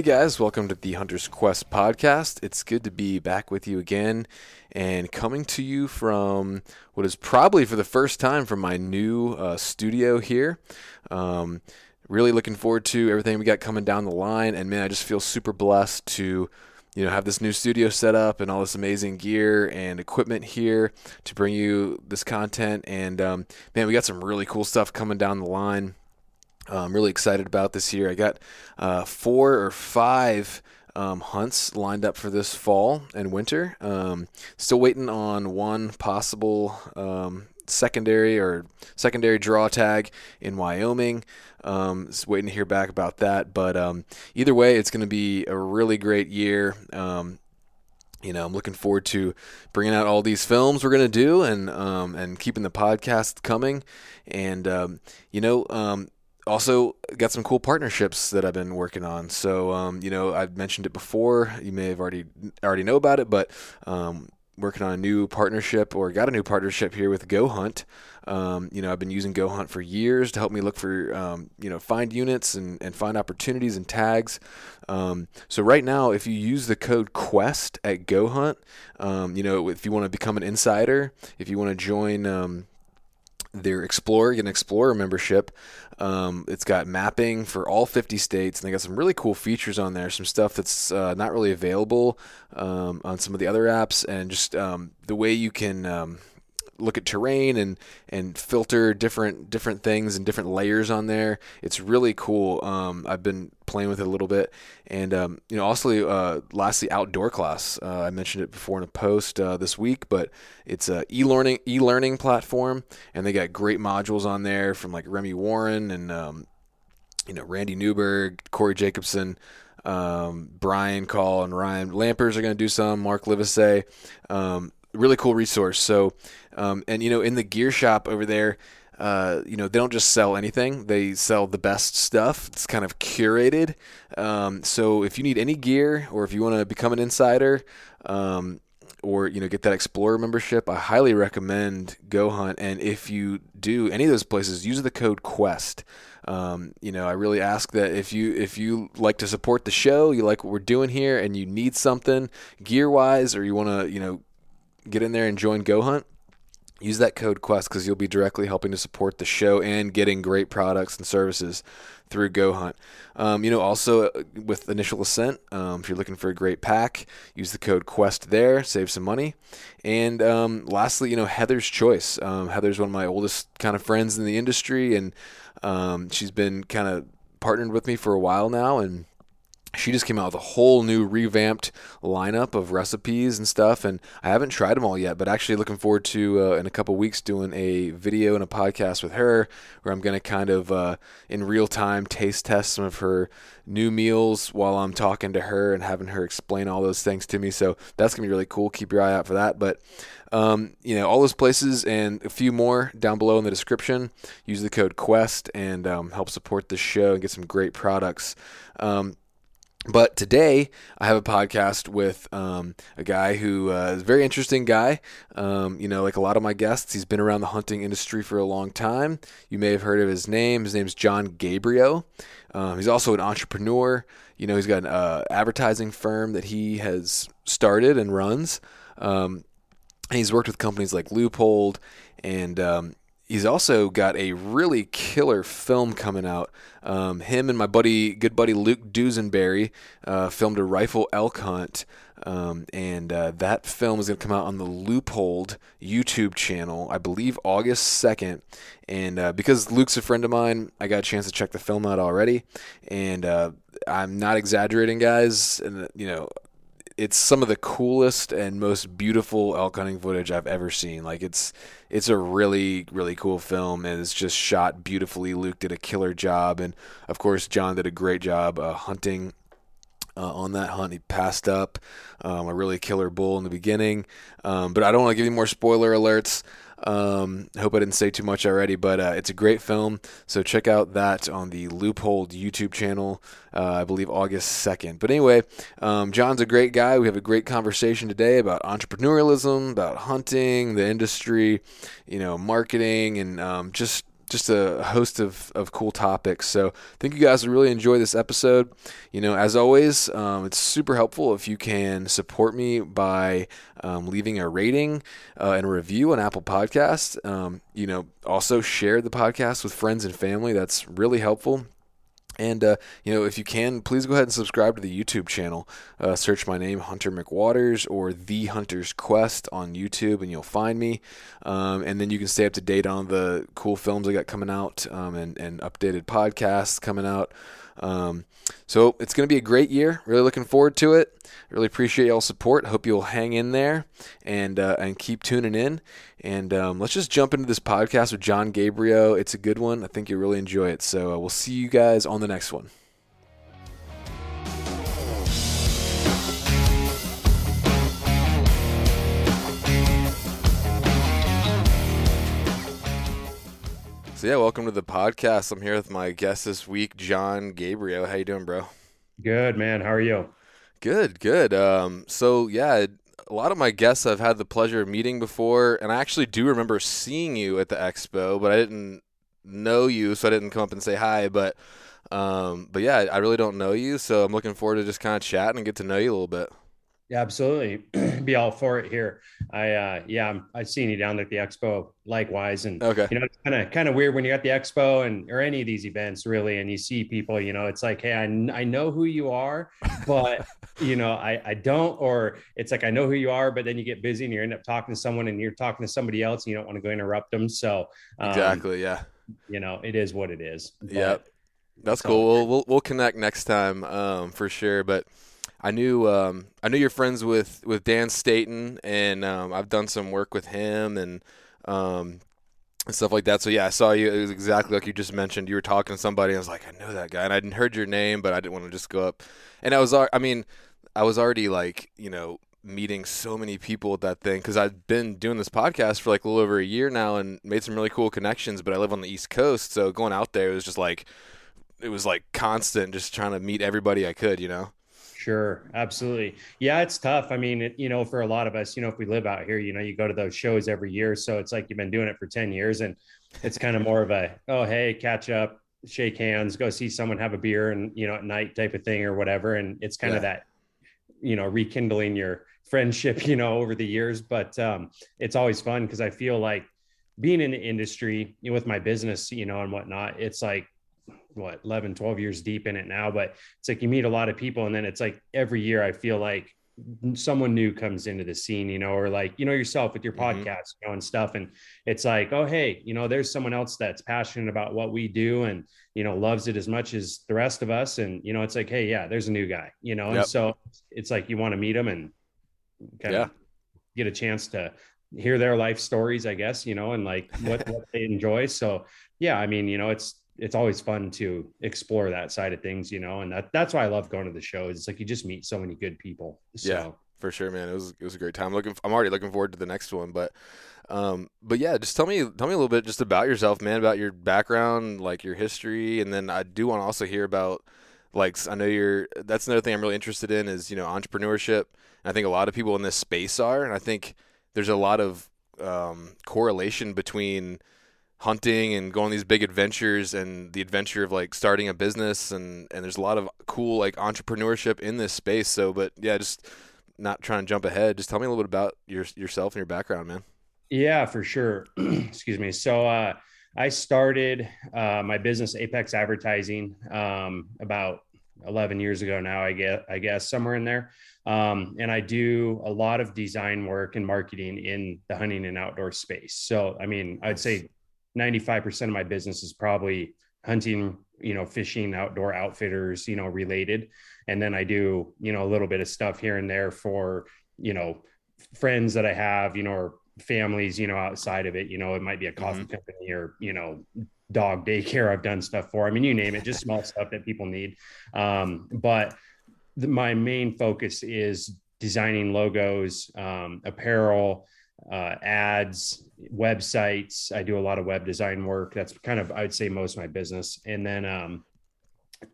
Hey guys, welcome to the Hunter's Quest podcast. It's good to be back with you again and coming to you from what is probably for the first time from my new uh, studio here. Um, really looking forward to everything we got coming down the line, and man, I just feel super blessed to you know have this new studio set up and all this amazing gear and equipment here to bring you this content. And um, man, we got some really cool stuff coming down the line. I'm really excited about this year. I got uh, four or five um, hunts lined up for this fall and winter. Um, still waiting on one possible um, secondary or secondary draw tag in Wyoming. Um, just waiting to hear back about that. But um, either way, it's going to be a really great year. Um, you know, I'm looking forward to bringing out all these films we're gonna do, and um, and keeping the podcast coming, and you know, also got some cool partnerships that I've been working on. So, um, you know, I've mentioned it before. You may have already already know about it, but um, working on a new partnership or got a new partnership here with Go Hunt. Um, you know, I've been using Go Hunt for years to help me look for, um, you know, find units and, and find opportunities and tags. Um, so right now, if you use the code Quest at Go Hunt, um, you know, if you want to become an insider, if you want to join their Explorer, get an Explorer membership. Um, it's got mapping for all 50 states, and they got some really cool features on there. Some stuff that's uh, not really available um, on some of the other apps, and just um, the way you can um, look at terrain and and filter different different things and different layers on there. It's really cool. Um, I've been playing with it a little bit, and um, you know, also uh, lastly, outdoor class. Uh, I mentioned it before in a post uh, this week, but it's a e-learning e-learning platform, and they got great modules on there from like Remy Warren and um, you know Randy Newberg, Corey Jacobson. Um, Brian Call and Ryan Lampers are going to do some. Mark Livesay. Um, really cool resource. So, um, and you know, in the gear shop over there, uh, you know, they don't just sell anything; they sell the best stuff. It's kind of curated. Um, so, if you need any gear, or if you want to become an insider, um, or you know, get that Explorer membership, I highly recommend Go Hunt. And if you do any of those places, use the code Quest. Um, you know, I really ask that if you if you like to support the show, you like what we're doing here, and you need something gear wise, or you want to you know get in there and join Go Hunt, use that code Quest because you'll be directly helping to support the show and getting great products and services through Go Hunt. Um, you know, also uh, with Initial Ascent, um, if you're looking for a great pack, use the code Quest there, save some money. And um, lastly, you know, Heather's Choice. Um, Heather's one of my oldest kind of friends in the industry, and um, she's been kind of partnered with me for a while now, and she just came out with a whole new revamped lineup of recipes and stuff and i haven't tried them all yet but actually looking forward to uh, in a couple weeks doing a video and a podcast with her where i'm going to kind of uh, in real time taste test some of her new meals while i'm talking to her and having her explain all those things to me. So that's going to be really cool. Keep your eye out for that. But um, you know all those places and a few more down below in the description use the code quest and um, help support this show and get some great products. Um, but today I have a podcast with um, a guy who uh, is a very interesting guy. Um, you know, like a lot of my guests, he's been around the hunting industry for a long time. You may have heard of his name. His name's Jon Gabrio. Um, he's also an entrepreneur. You know, he's got an uh, advertising firm that he has started and runs. Um, he's worked with companies like Leupold and um, he's also got a really killer film coming out. Um, him and my buddy, good buddy Luke Dusenbury, uh, filmed a rifle elk hunt, um, and uh, that film is going to come out on the Leupold YouTube channel, I believe August second. And uh, because Luke's a friend of mine, I got a chance to check the film out already, and uh, I'm not exaggerating, guys. And you know, it's some of the coolest and most beautiful elk hunting footage I've ever seen. Like it's it's a really really cool film and it's just shot beautifully. Luke did a killer job, and of course Jon did a great job uh, hunting. Uh, on that hunt, he passed up um, a really killer bull in the beginning, um, but I don't want to give you more spoiler alerts. Um, hope I didn't say too much already, but uh, it's a great film. So check out that on the Leupold YouTube channel. Uh, I believe August 2nd. But anyway, um, Jon's a great guy. We have a great conversation today about entrepreneurialism, about hunting, the industry, you know, marketing, and um, just just a host of, of cool topics. So I think you guys will really enjoy this episode. You know, as always, um, it's super helpful if you can support me by um, leaving a rating uh, and a review on Apple Podcast. Um, you know, also share the podcast with friends and family. That's really helpful. And uh, you know, if you can, please go ahead and subscribe to the YouTube channel. Uh, search my name, Hunter McWaters, or The Hunter's Quest on YouTube, and you'll find me. Um, and then you can stay up to date on the cool films I got coming out um, and, and updated podcasts coming out. Um, so it's going to be a great year. Really looking forward to it. Really appreciate y'all's support. Hope you'll hang in there and uh, and keep tuning in. And um, let's just jump into this podcast with Jon Gabrio. It's a good one. I think you'll really enjoy it. So uh, we'll see you guys on the next one. So yeah, welcome to the podcast. I'm here with my guest this week, Jon Gabrio. How you doing, bro? Good, man. How are you? Good, good. Um, so yeah, a lot of my guests I've had the pleasure of meeting before, and I actually do remember seeing you at the expo, but I didn't know you, so I didn't come up and say hi. But, um, but yeah, I really don't know you, so I'm looking forward to just kind of chatting and get to know you a little bit. Yeah, absolutely. Be all for it here. I uh yeah, I've seen you down at the expo likewise. And okay. you know, it's kind of kind of weird when you're at the expo and or any of these events really, and you see people, you know, it's like, hey, I, I know who you are, but you know, I, I don't, or it's like I know who you are, but then you get busy and you end up talking to someone and you're talking to somebody else and you don't want to go interrupt them. So um, exactly, yeah. You know, it is what it is. Yep. That's so, cool. We'll, we'll we'll connect next time, um, for sure. But I knew um, I knew you're friends with with Dan Staton, and um, I've done some work with him and um, and stuff like that. So yeah, I saw you. It was exactly like you just mentioned. You were talking to somebody. I was like, I know that guy, and I hadn't heard your name, but I didn't want to just go up. And I was, I mean, I was already like, you know, meeting so many people at that thing because I've been doing this podcast for like a little over a year now and made some really cool connections. But I live on the East Coast, so going out there was just like, it was like constant, just trying to meet everybody I could, you know. Sure, absolutely. Yeah, it's tough. I mean, it, you know, for a lot of us, you know, if we live out here, you know, you go to those shows every year, so it's like you've been doing it for 10 years and it's kind of more of a, oh, hey, catch up, shake hands, go see someone have a beer and, you know, at night type of thing or whatever and it's kind yeah. of that you know, rekindling your friendship, you know, over the years, but um it's always fun because I feel like being in the industry you know, with my business, you know, and whatnot, it's like what 11 12 years deep in it now but it's like you meet a lot of people and then it's like every year i feel like someone new comes into the scene you know or like you know yourself with your mm-hmm. podcast you know and stuff and it's like oh hey you know there's someone else that's passionate about what we do and you know loves it as much as the rest of us and you know it's like hey yeah there's a new guy you know yep. and so it's like you want to meet them and kind yeah. of get a chance to hear their life stories i guess you know and like what, what they enjoy so yeah i mean you know it's it's always fun to explore that side of things, you know, and that, that's why I love going to the shows. It's like you just meet so many good people. So. Yeah, for sure, man. It was it was a great time. Looking, I'm already looking forward to the next one, but um, but yeah, just tell me tell me a little bit just about yourself, man, about your background, like your history, and then I do want to also hear about like I know you're. That's another thing I'm really interested in is you know entrepreneurship. And I think a lot of people in this space are, and I think there's a lot of um, correlation between hunting and going these big adventures and the adventure of like starting a business and and there's a lot of cool like entrepreneurship in this space. So but yeah just not trying to jump ahead. Just tell me a little bit about your yourself and your background man. Yeah for sure. Excuse me. So uh i started uh my business apex advertising um about 11 years ago now i guess i guess somewhere in there. Um, and i do a lot of design work and marketing in the hunting and outdoor space. So i mean i'd say 95% of my business is probably hunting, you know, fishing, outdoor outfitters, you know, related. And then I do, you know, a little bit of stuff here and there for, you know, friends that I have, you know, or families, you know, outside of it, you know, it might be a coffee mm-hmm. company or, you know, dog daycare I've done stuff for. I mean, you name it, just small stuff that people need. Um, but the, my main focus is designing logos, um, apparel, uh, ads, websites. I do a lot of web design work. That's kind of, I'd say, most of my business. And then um,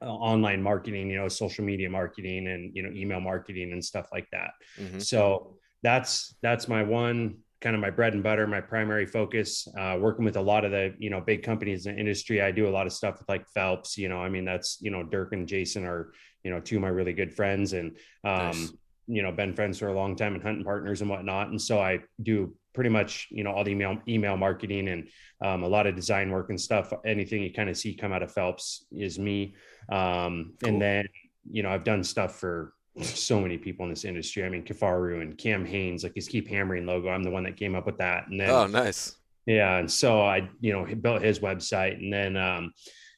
uh, online marketing, you know, social media marketing and, you know, email marketing and stuff like that. Mm-hmm. So that's, that's my one kind of my bread and butter, my primary focus. Uh, working with a lot of the you know big companies in the industry. I do a lot of stuff with like Phelps. You know, I mean that's you know Dirk and Jason are you know two of my really good friends, and um, nice. you know been friends for a long time and hunting partners and whatnot. And so I do pretty much you know all the email email marketing and um, a lot of design work and stuff. Anything you kind of see come out of Phelps is me. Um, cool. And then you know I've done stuff for so many people in this industry. I mean, Kifaru and Cam Hanes, like his Keep Hammering logo. I'm the one that came up with that. And then, oh, nice. Yeah. And so I, you know, built his website. And then, um,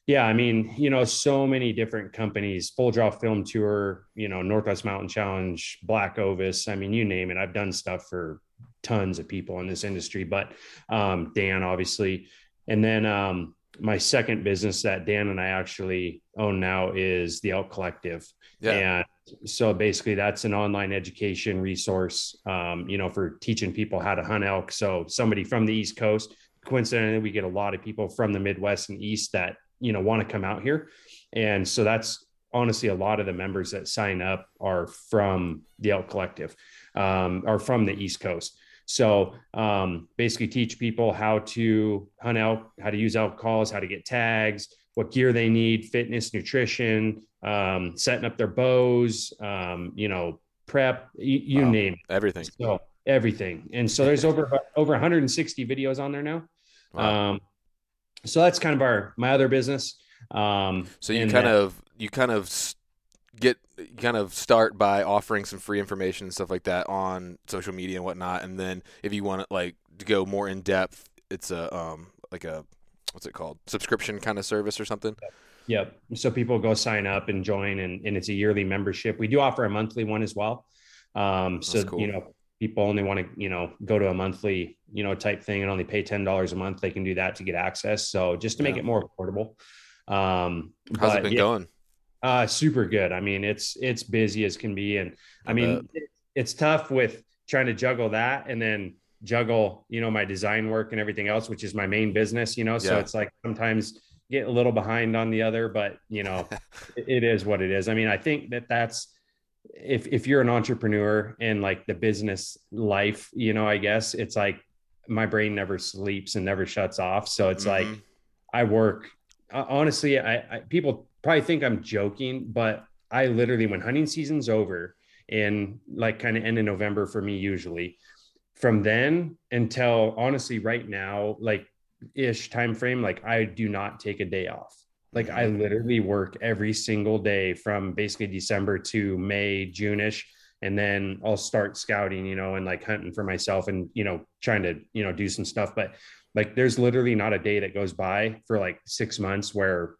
yeah, I mean, you know, so many different companies, Full Draw Film Tour, you know, Northwest Mountain Challenge, Black Ovis. I mean, you name it. I've done stuff for tons of people in this industry, but um, Dan, obviously. And then um, my second business that Dan and I actually own now is the Elk Collective. Yeah. And so basically that's an online education resource um, you know for teaching people how to hunt elk so somebody from the east coast coincidentally we get a lot of people from the midwest and east that you know want to come out here and so that's honestly a lot of the members that sign up are from the elk collective um, are from the east coast so um, basically teach people how to hunt elk how to use elk calls how to get tags what gear they need fitness nutrition um, setting up their bows, um, you know, prep, you, you wow. name it. everything. So everything. And so there's over over 160 videos on there now. Wow. Um, so that's kind of our my other business. Um, so you kind that, of you kind of get kind of start by offering some free information and stuff like that on social media and whatnot, and then if you want to like to go more in depth, it's a um like a what's it called subscription kind of service or something. Yep. So people go sign up and join, and, and it's a yearly membership. We do offer a monthly one as well. Um, so cool. you know, people only want to you know go to a monthly you know type thing and only pay ten dollars a month. They can do that to get access. So just to make it more affordable. Um, How's but, it been yeah, going? Uh, super good. I mean, it's it's busy as can be, and I, I mean, it, it's tough with trying to juggle that and then juggle you know my design work and everything else, which is my main business. You know, so yeah. it's like sometimes get a little behind on the other, but you know, it is what it is. I mean, I think that that's if if you're an entrepreneur and like the business life, you know, I guess it's like my brain never sleeps and never shuts off. So it's mm-hmm. like I work. Uh, honestly, I, I people probably think I'm joking, but I literally when hunting season's over and like kind of end of November for me usually from then until honestly right now like ish time frame like i do not take a day off like i mm-hmm. literally work every single day from basically december to may june-ish and then i'll start scouting you know and like hunting for myself and you know trying to you know do some stuff but like there's literally not a day that goes by for like six months where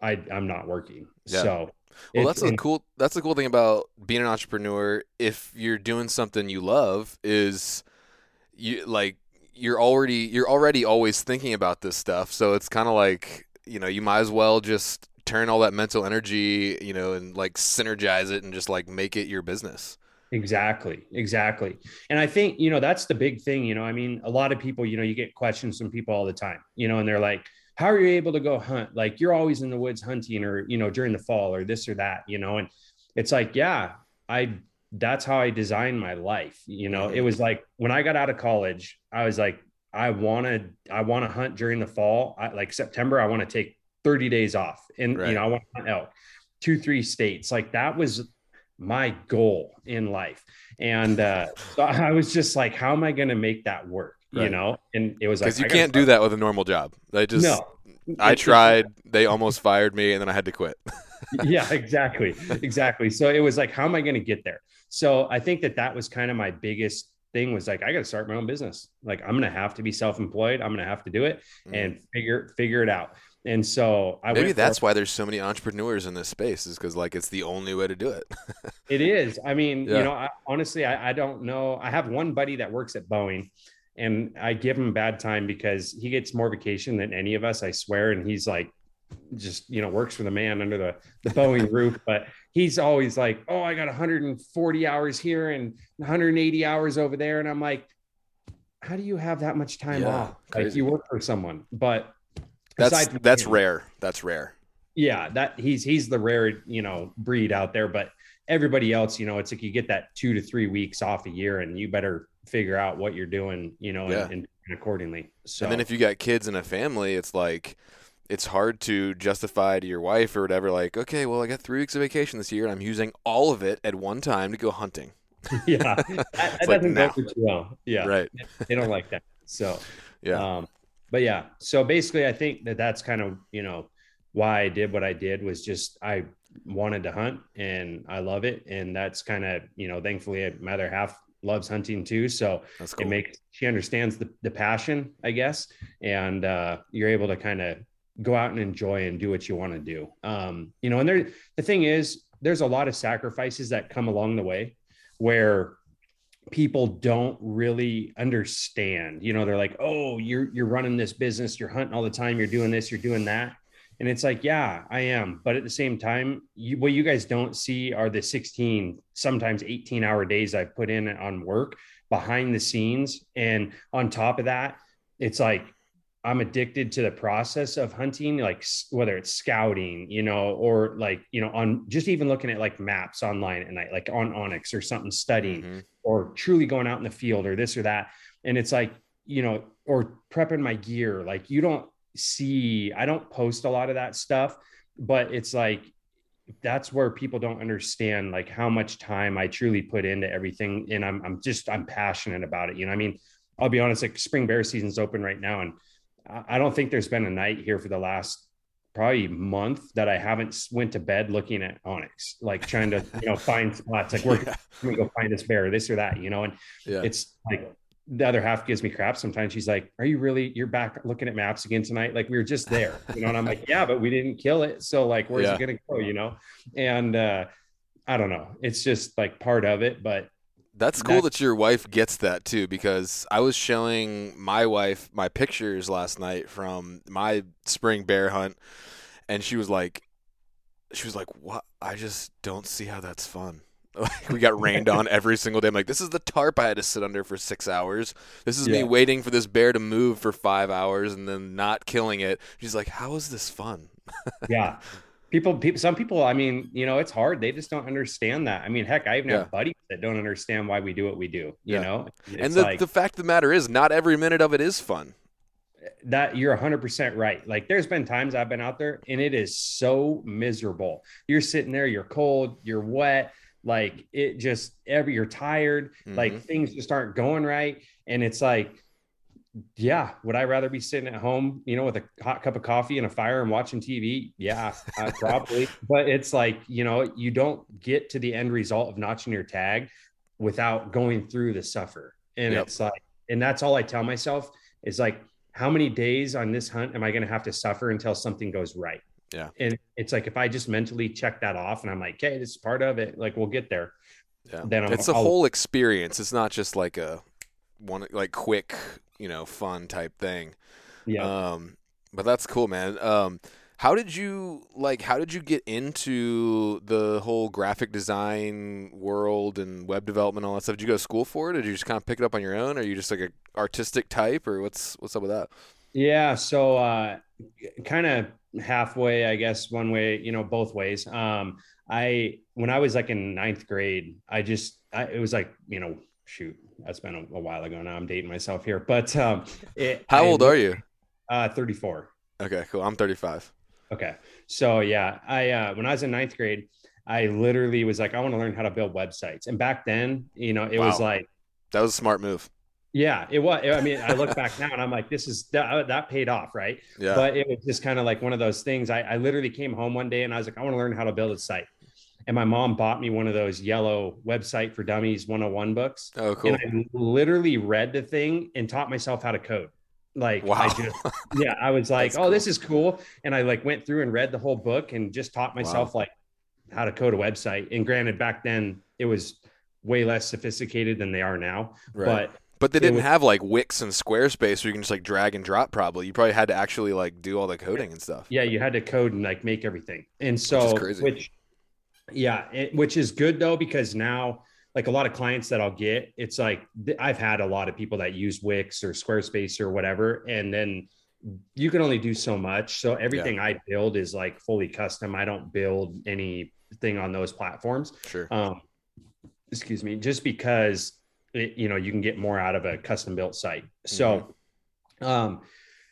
i i'm not working yeah. so well that's the cool that's the cool thing about being an entrepreneur if you're doing something you love is you like you're already you're already always thinking about this stuff. So it's kind of like you know you might as well just turn all that mental energy you know and like synergize it and just like make it your business. Exactly, exactly. And I think, you know, that's the big thing. You know, I mean, a lot of people, you know, you get questions from people all the time, you know, and they're like, how are you able to go hunt? Like, you're always in the woods hunting or, you know, during the fall or this or that, you know, and it's like, yeah, I that's how I designed my life. You know, it mm-hmm. was like when I got out of college, I was like, I wanted, I want to hunt during the fall. I, like September, I want to take 30 days off and, right. you know, I want to hunt elk, two, three states. Like that was my goal in life. And uh, so I was just like, how am I going to make that work? Right. You know, and it was like, because you can't do that with a normal job. I just, no, I tried, they almost fired me and then I had to quit. yeah, exactly. Exactly. So it was like, how am I going to get there? So I think that that was kind of my biggest thing was like, I got to start my own business. Like I'm going to have to be self-employed. I'm going to have to do it mm. and figure, figure it out. And so I maybe that's for, why there's so many entrepreneurs in this space is because like it's the only way to do it. it is. I mean, yeah. you know, I, honestly, I, I don't know. I have one buddy that works at Boeing and I give him bad time because he gets more vacation than any of us, I swear. And he's like, just you know works for the man under the the Boeing roof, but he's always like, "Oh, I got 140 hours here and 180 hours over there," and I'm like, "How do you have that much time yeah, off? Crazy. Like you work for someone?" But that's that's him, rare. That's rare. Yeah, that he's he's the rare you know breed out there, but everybody else, you know, it's like you get that two to three weeks off a year, and you better figure out what you're doing, you know, Yeah. and, and accordingly. So And then if you got kids and a family, it's like it's hard to justify to your wife or whatever. Like, okay, well, I got three weeks of vacation this year, and I'm using all of it at one time to go hunting. yeah, that, like doesn't now. go too well. Yeah, Right? they don't like that. So Yeah. Um, but yeah, so basically, I think that that's kind of you know why I did what I did was just I wanted to hunt and I love it, and that's kind of you know thankfully my other half loves hunting too, so That's cool. it makes she understands the the passion, I guess, and uh, you're able to kind of go out and enjoy and do what you want to do. Um, you know, and there the thing is, there's a lot of sacrifices that come along the way where people don't really understand. You know, they're like, "Oh, you're you're running this business, you're hunting all the time, you're doing this, you're doing that." And it's like, "Yeah, I am." But at the same time, you what you guys don't see are the 16, sometimes 18-hour days I've put in on work behind the scenes and on top of that, it's like I'm addicted to the process of hunting, like whether it's scouting, you know, or like, you know, on just even looking at like maps online at night, like on onX or something, studying Mhm. or truly going out in the field or this or that. And it's like, you know, or prepping my gear. Like you don't see, I don't post a lot of that stuff, but it's like, that's where people don't understand like how much time I truly put into everything. And I'm, I'm just, I'm passionate about it. You know, I mean, I'll be honest, like spring bear season's open right now. And I don't think there's been a night here for the last probably month that I haven't went to bed looking at onX, like trying to, you know, find spots like where Yeah. can we go find this bear, this or that, you know, and Yeah. it's like the other half gives me crap sometimes. She's like, Are you really you're back looking at maps again tonight? Like we were just there, you know, and I'm like, Yeah, but we didn't kill it. So like where's Yeah. it gonna go, you know? And uh I don't know. It's just like part of it, but That's cool That- that your wife gets that too, because I was showing my wife my pictures last night from my spring bear hunt, and she was like, she was like, "What? I just don't see how that's fun." Like we got rained on every single day. I'm like, this is the tarp I had to sit under for six hours. This is me waiting for this bear to move for five hours and then not killing it. She's like, how is this fun? yeah people people some people i mean you know it's hard they just don't understand that i mean heck i even Yeah. have buddies that don't understand why we do what we do you Yeah. know and the, like the fact of the matter is, not every minute of it is fun. that you're 100% right like there's been times i've been out there and it is so miserable you're sitting there you're cold you're wet like it just every you're tired like Mhm. things just aren't going right. And it's like yeah would i rather be sitting at home you know with a hot cup of coffee and a fire and watching tv yeah uh, probably. But it's like you know you don't get to the end result of notching your tag without going through the suffer. And Yep. it's like and that's all i tell myself is like how many days on this hunt am i going to have to suffer until something goes right Yeah. and it's like if i just mentally check that off and i'm like okay this is part of it like we'll get there Yeah. Then I'm- it's a I'll- whole experience. It's not just like a one like quick, you know, fun type thing. yeah Um, but that's cool, man. Um, how did you like? How did you get into the whole graphic design world and web development and all that stuff? Did you go to school for it, or did you just kind of pick it up on your own? Or are you just like a artistic type, or what's what's up with that? Yeah, so uh kind of halfway, I guess, one way, you know, both ways. Um I when I was like in ninth grade, I just I, it was like, you know, shoot, that's been a, a while ago now. I'm dating myself here, but um it, How I- old are you? Uh 34. Okay, cool. I'm 35. Okay. So yeah, I uh when I was in ninth grade, I literally was like, I want to learn how to build websites. And back then, you know, it was like That was a smart move. Yeah, it was. I mean, I look back now and I'm like, this is that, uh, that paid off, right? Yeah. but it was just kind of like one of those things. I, I literally came home one day and I was like, I want to learn how to build a site. And my mom bought me one of those yellow website for dummies 101 books. oh, cool. And I literally read the thing and taught myself how to code. Like, Wow. I just, yeah, I was like, oh, cool. this is cool. And I like went through and read the whole book and just taught myself like how to code a website. And granted, back then it was way less sophisticated than they are now. right. But But they didn't was- have like Wix and Squarespace where you can just like drag and drop. Probably you probably had to actually like do all the coding and stuff. yeah you had to code and like make everything and so is crazy. which yeah it, which is good though because now like a lot of clients that i'll get it's like th- i've had a lot of people that use wix or squarespace or whatever and then you can only do so much so everything i build is like fully custom i don't build anything on those platforms Sure. um excuse me just because it, you know, you can get more out of a custom built site. So, mm-hmm. um,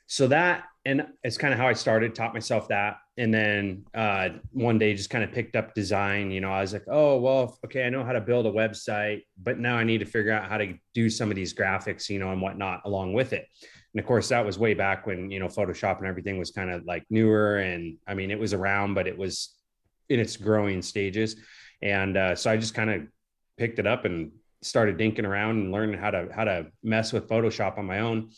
so that and it's kind of how I started, taught myself that. And then uh, one day just kind of picked up design. You know, I was like, oh, well, okay, I know how to build a website, but now I need to figure out how to do some of these graphics, you know, and whatnot along with it. And of course, that was way back when, you know, Photoshop and everything was kind of like newer. And I mean, it was around, but it was in its growing stages. And uh, so I just kind of picked it up and started dinking around and learning how to how to mess with Photoshop on my own.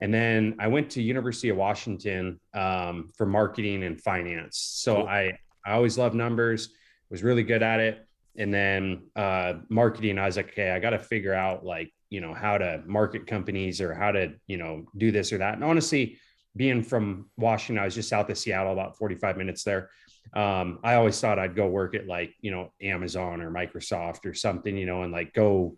And then I went to University of Washington um, for marketing and finance. So cool. I, I always loved numbers, was really good at it. And then uh, marketing, I was like, okay, I got to figure out like, you know, how to market companies or how to, you know, do this or that. And honestly, being from Washington, I was just south of Seattle, about 45 minutes there. Um, I always thought I'd go work at like, you know, Amazon or Microsoft or something, you know, and like go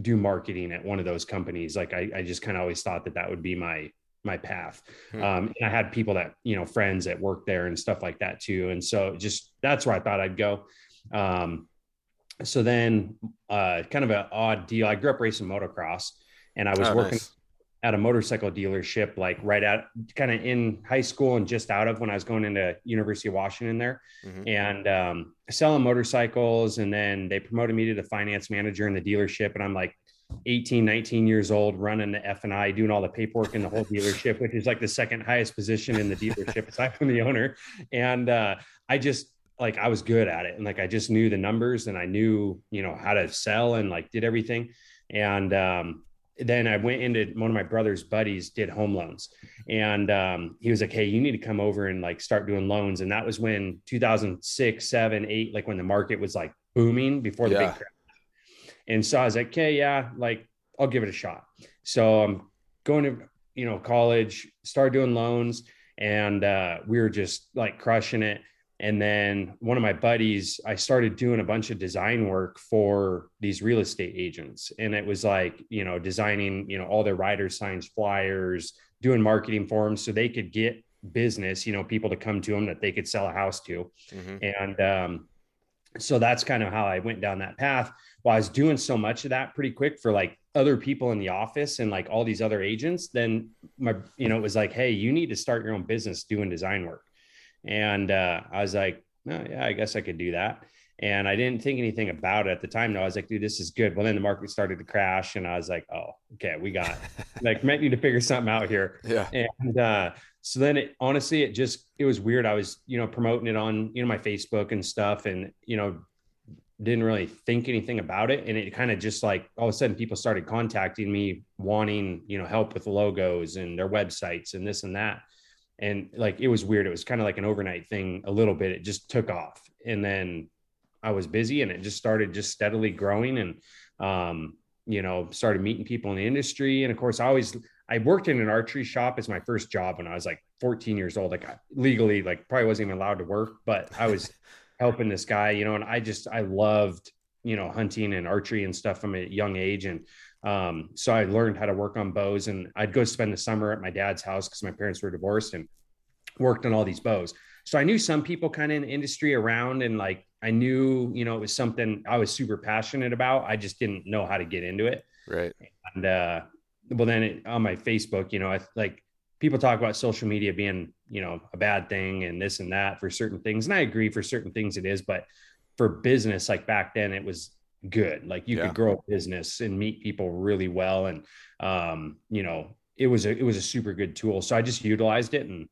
do marketing at one of those companies. Like I, I just kind of always thought that that would be my my path. Hmm. Um, and I had people that you know friends that worked there and stuff like that too. And so just that's where I thought I'd go. Um, so then, uh, kind of an odd deal. I grew up racing motocross, and I was oh, working nice at a motorcycle dealership, like right out kind of in high school and just out of when I was going into University of Washington there mm-hmm. and um, selling motorcycles. And then they promoted me to the finance manager in the dealership. And I'm like 18, 19 years old, running the F and I, doing all the paperwork in the whole dealership, which is like the second highest position in the dealership aside from the owner. And uh, I just, like I was good at it and like I just knew the numbers and I knew, you know, how to sell and like did everything. And um, then I went into one of my brother's buddies did home loans, and um, he was like, "Hey, you need to come over and like start doing loans." And that was when 2006, seven, eight, like when the market was like booming before the yeah. big crash. And so I was like, "Okay, yeah, like I'll give it a shot." So I'm going to you know college, start doing loans, and uh, we were just like crushing it. And then one of my buddies, I started doing a bunch of design work for these real estate agents. And it was like, you know, designing, you know, all their rider signs, flyers, doing marketing for them so they could get business, you know, people to come to them that they could sell a house to. Mm-hmm. And um, so that's kind of how I went down that path. While I was doing so much of that pretty quick for like other people in the office and like all these other agents, then my, you know, it was like, hey, you need to start your own business doing design work. And uh, I was like, oh, yeah, I guess I could do that. And I didn't think anything about it at the time. No, I was like, dude, this is good. Well, then the market started to crash, and I was like, oh, okay, we got like might need to figure something out here. Yeah. And uh, so then it honestly, it just it was weird. I was, you know, promoting it on, you know, my Facebook and stuff, and you know, didn't really think anything about it. And it kind of just like all of a sudden people started contacting me wanting, you know, help with logos and their websites and this and that and like it was weird. It was kind of like an overnight thing a little bit. It just took off. And then i was busy and it just started just steadily growing and um, you know started meeting people in the industry. And of course i always i worked in an archery shop as my first job when i was like 14 years old. Like legally like probably wasn't even allowed to work but i was helping this guy you know and i just i loved you know hunting and archery and stuff from a young age. And um, so I learned how to work on bows and I'd go spend the summer at my dad's house because my parents were divorced and worked on all these bows. So I knew some people kind of in the industry around and like I knew, you know, it was something I was super passionate about. I just didn't know how to get into it. Right. And uh well then it, on my Facebook, you know, I like people talk about social media being, you know, a bad thing and this and that for certain things. And I agree for certain things it is, but for business like back then it was good. Like you yeah. could grow a business and meet people really well. And, um, you know, it was a, it was a super good tool. So I just utilized it and,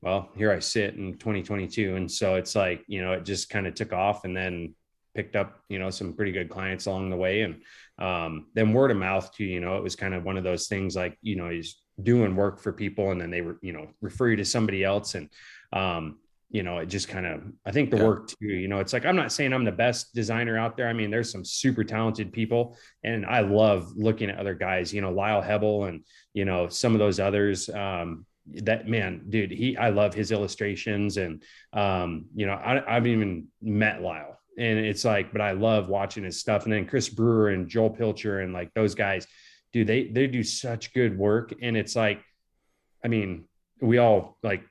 well, here I sit in 2022. And so it's like, you know, it just kind of took off and then picked up, you know, some pretty good clients along the way. And um, then word of mouth too, you know, it was kind of one of those things like, you know, he's doing work for people and then they were, you know, refer you to somebody else. And um, you know, it just kind of, I think the yeah. work too, you know, it's like, I'm not saying I'm the best designer out there. I mean, there's some super talented people and I love looking at other guys, you know, Lyle Hebel and, you know, some of those others, um, that man, dude, he, I love his illustrations and, um, you know, I, I haven't even met Lyle and it's like, but I love watching his stuff. And then Chris Brewer and Joel Pilcher and like those guys, dude, they, they do such good work. And it's like, I mean, we all like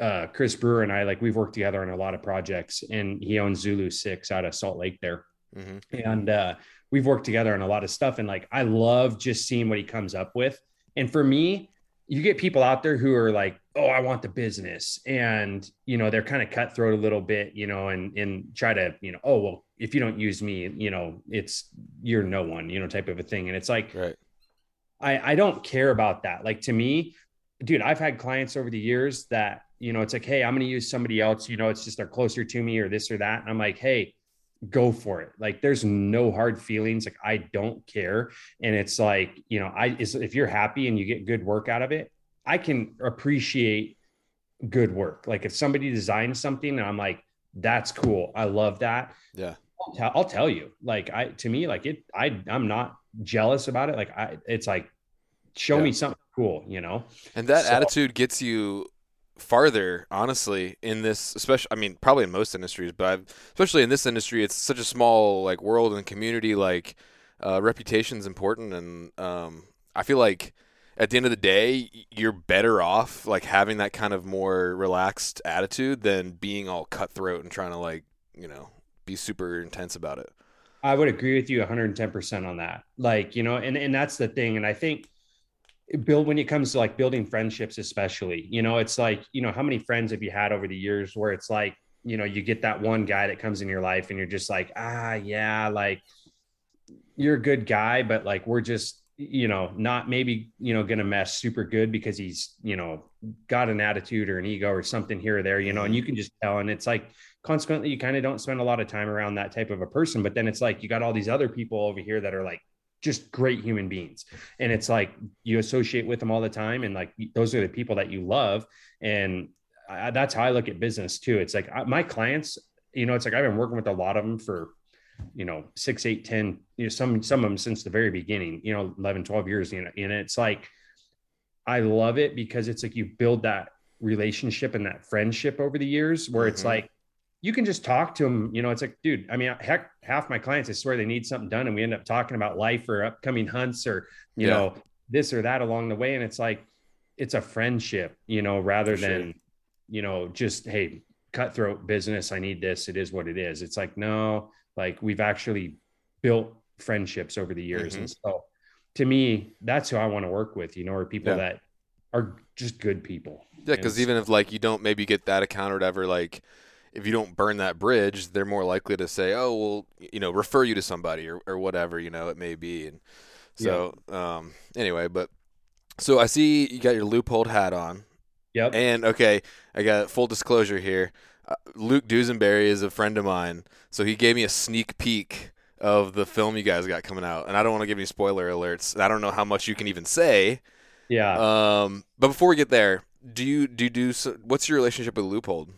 uh, Chris Brewer and I, like we've worked together on a lot of projects and he owns Zulu six out of Salt Lake there. mm-hmm. and uh, we've worked together on a lot of stuff. And like, I love just seeing what he comes up with. And for me, you get people out there who are like, oh, I want the business. And, you know, they're kind of cutthroat a little bit, you know, and, and try to, you know, oh, well, if you don't use me, you know, it's, you're no one, you know, type of a thing. And it's like, right. I, I don't care about that. Like to me, dude, I've had clients over the years that, you know, it's like, Hey, I'm going to use somebody else, you know, it's just they're closer to me or this or that. And I'm like, Hey, go for it. Like there's no hard feelings. Like I don't care. And it's like, you know, I if you're happy and you get good work out of it, I can appreciate good work. Like if somebody designs something and I'm like, that's cool. I love that. Yeah. I'll, t- I'll tell you, like I, to me, like it, I, I'm not jealous about it. Like I, it's like, show yeah. me something cool, you know? And that so, attitude gets you farther honestly in this especially i mean probably in most industries but I've, especially in this industry it's such a small like world and community like uh, reputation's important and um, i feel like at the end of the day you're better off like having that kind of more relaxed attitude than being all cutthroat and trying to like you know be super intense about it. I would agree with you 110% on that. Like you know and and that's the thing and i think build when it comes to like building friendships especially you know it's like you know how many friends have you had over the years where it's like you know you get that one guy that comes in your life and you're just like ah yeah like you're a good guy but like we're just you know not maybe you know gonna mess super good because he's you know got an attitude or an ego or something here or there you know and you can just tell and it's like consequently you kind of don't spend a lot of time around that type of a person but then it's like you got all these other people over here that are like just great human beings. And it's like you associate with them all the time and like those are the people that you love. And I, that's how i look at business too. It's like I, my clients you know it's like i've been working with a lot of them for you know six eight ten you know some some of them since the very beginning you know 11 12 years you know and it's like i love it because it's like you build that relationship and that friendship over the years where it's mm-hmm. like you can just talk to them. You know, it's like, dude, I mean, heck, half my clients, I swear they need something done. And we end up talking about life or upcoming hunts or, you yeah. know, this or that along the way. And it's like, it's a friendship, you know, rather than, you know, just, hey, cutthroat business. I need this. It is what it is. It's like, no, like we've actually built friendships over the years. Mm-hmm. And so to me, that's who I want to work with, you know, are people yeah. that are just good people. Yeah. Cause even if like you don't maybe get that account or whatever, like, if you don't burn that bridge, they're more likely to say, "Oh, well, you know, refer you to somebody or, or whatever you know it may be." And so, yeah. um, anyway, but so I see you got your Leupold hat on. Yep. And okay, I got full disclosure here. Uh, Luke Dusenbury is a friend of mine, so he gave me a sneak peek of the film you guys got coming out, and I don't want to give any spoiler alerts. I don't know how much you can even say. Yeah. Um, but before we get there, do you do you do so, what's your relationship with Leupold?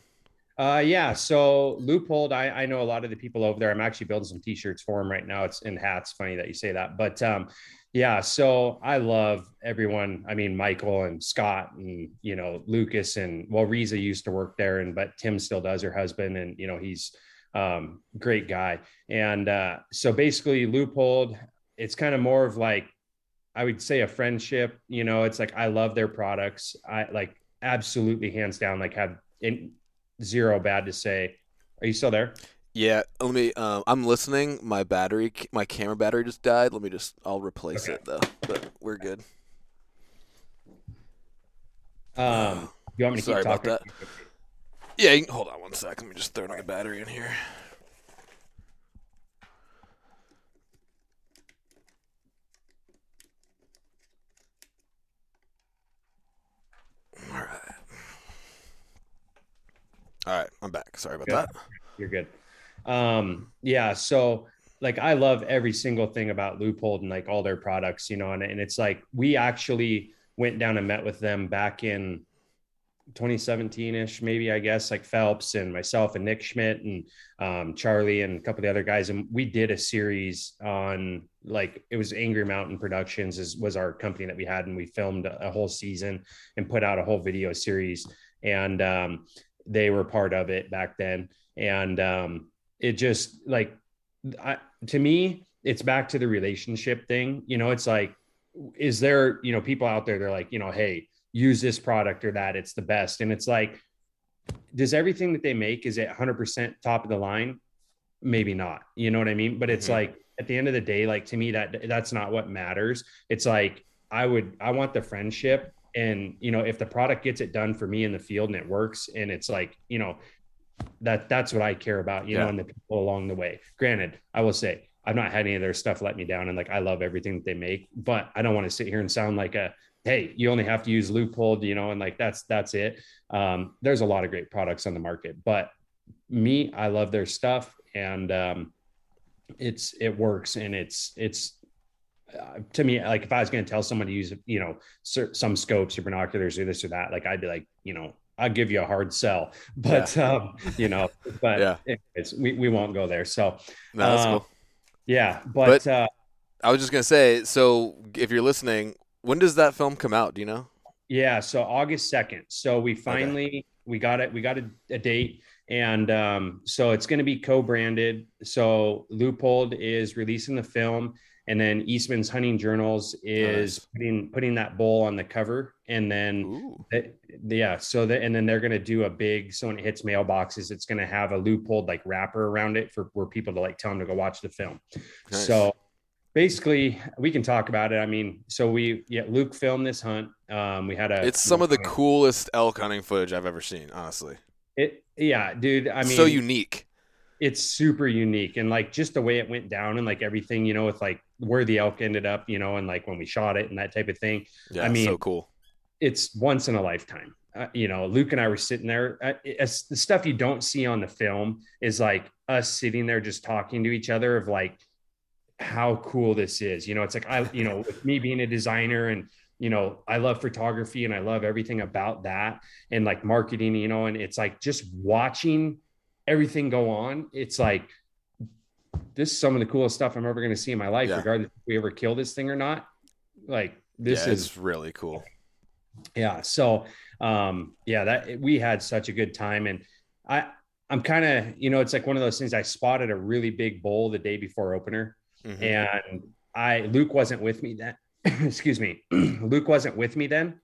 Uh, yeah. So Leupold, I, I know a lot of the people over there. I'm actually building some t-shirts for them right now. It's in hats. Funny that you say that, but um, yeah. So I love everyone. I mean, Michael and Scott and you know Lucas and well, Riza used to work there, and but Tim still does. Her husband, and you know he's um, great guy. And uh, so basically, Leupold, it's kind of more of like I would say a friendship. You know, it's like I love their products. I like absolutely hands down like have in zero bad to say. Are you still there? Yeah, let me. Um, I'm listening. My battery, my camera battery just died. Let me just. I'll replace okay. it though. But we're good. Um, you want me to Sorry keep talking? About that. Yeah, can, hold on one sec. Let me just throw another battery in here. All right. All right, I'm back. Sorry about good. that. You're good. Um, yeah, so like I love every single thing about Leupold and like all their products, you know, and, and it's like we actually went down and met with them back in 2017-ish, maybe I guess, like Phelps and myself and Nick Schmidt and um, Charlie and a couple of the other guys, and we did a series on like it was Angry Mountain Productions is was our company that we had, and we filmed a, a whole season and put out a whole video series. And um, they were part of it back then and um, it just like I, to me it's back to the relationship thing you know it's like is there you know people out there they're like you know hey use this product or that it's the best and it's like does everything that they make is it 100% top of the line maybe not. You know what I mean? But it's Mhm. like at the end of the day, like to me, that that's not what matters. It's like I would I want the friendship. And you know, if the product gets it done for me in the field and it works, and it's like, you know, that that's what I care about, you know, and the people along the way. Granted, I will say I've not had any of their stuff let me down, and like I love everything that they make, but I don't want to sit here and sound like a hey, you only have to use Leupold, you know, and like that's that's it. Um, there's a lot of great products on the market, but me, I love their stuff, and um, it's it works, and it's it's uh, to me like if I was going to tell someone to use you know some scopes or binoculars or this or that, like I'd be like, you know, I'll give you a hard sell, but um, you know, but Yeah. anyways, we we won't go there. So No, that's Uh, cool. yeah, but, But- uh, I was just gonna say. So if you're listening, when does that film come out? Do you know? Yeah, so August 2nd. So we finally we got it, we got a, a date. And um, so it's gonna be co-branded. So Leupold is releasing the film, and then Eastman's Hunting Journals is Nice. putting putting that bull on the cover. And then it- yeah, so the, and then they're gonna do a big so when it hits mailboxes, it's gonna have a Leupold like wrapper around it for where people to like tell them to go watch the film. Nice. So basically, we can talk about it. I mean, so we yeah, Luke filmed this hunt. Um, we had a It's some of the coolest elk hunting footage I've ever seen. Honestly, It yeah, dude. I mean, so unique. It's super unique and like just the way it went down and like everything, you know, with like where the elk ended up, you know, and like when we shot it and that type of thing. Yeah, I mean- so cool. It's once in a lifetime. Uh, you know, Luke and I were sitting there. Uh, it's, the stuff you don't see on the film is like us sitting there just talking to each other of like how cool this is. You know, it's like I, you know, with me being a designer and you know, I love photography and I love everything about that and like marketing, you know, and it's like just watching everything go on. It's like this is some of the coolest stuff I'm ever going to see in my life, Yeah. regardless if we ever kill this thing or not. Like this yeah, is really cool. yeah so um yeah that we had such a good time and i i'm kind of you know it's like one of those things i spotted a really big bull the day before opener Mhm. and i luke wasn't with me then excuse me luke wasn't with me then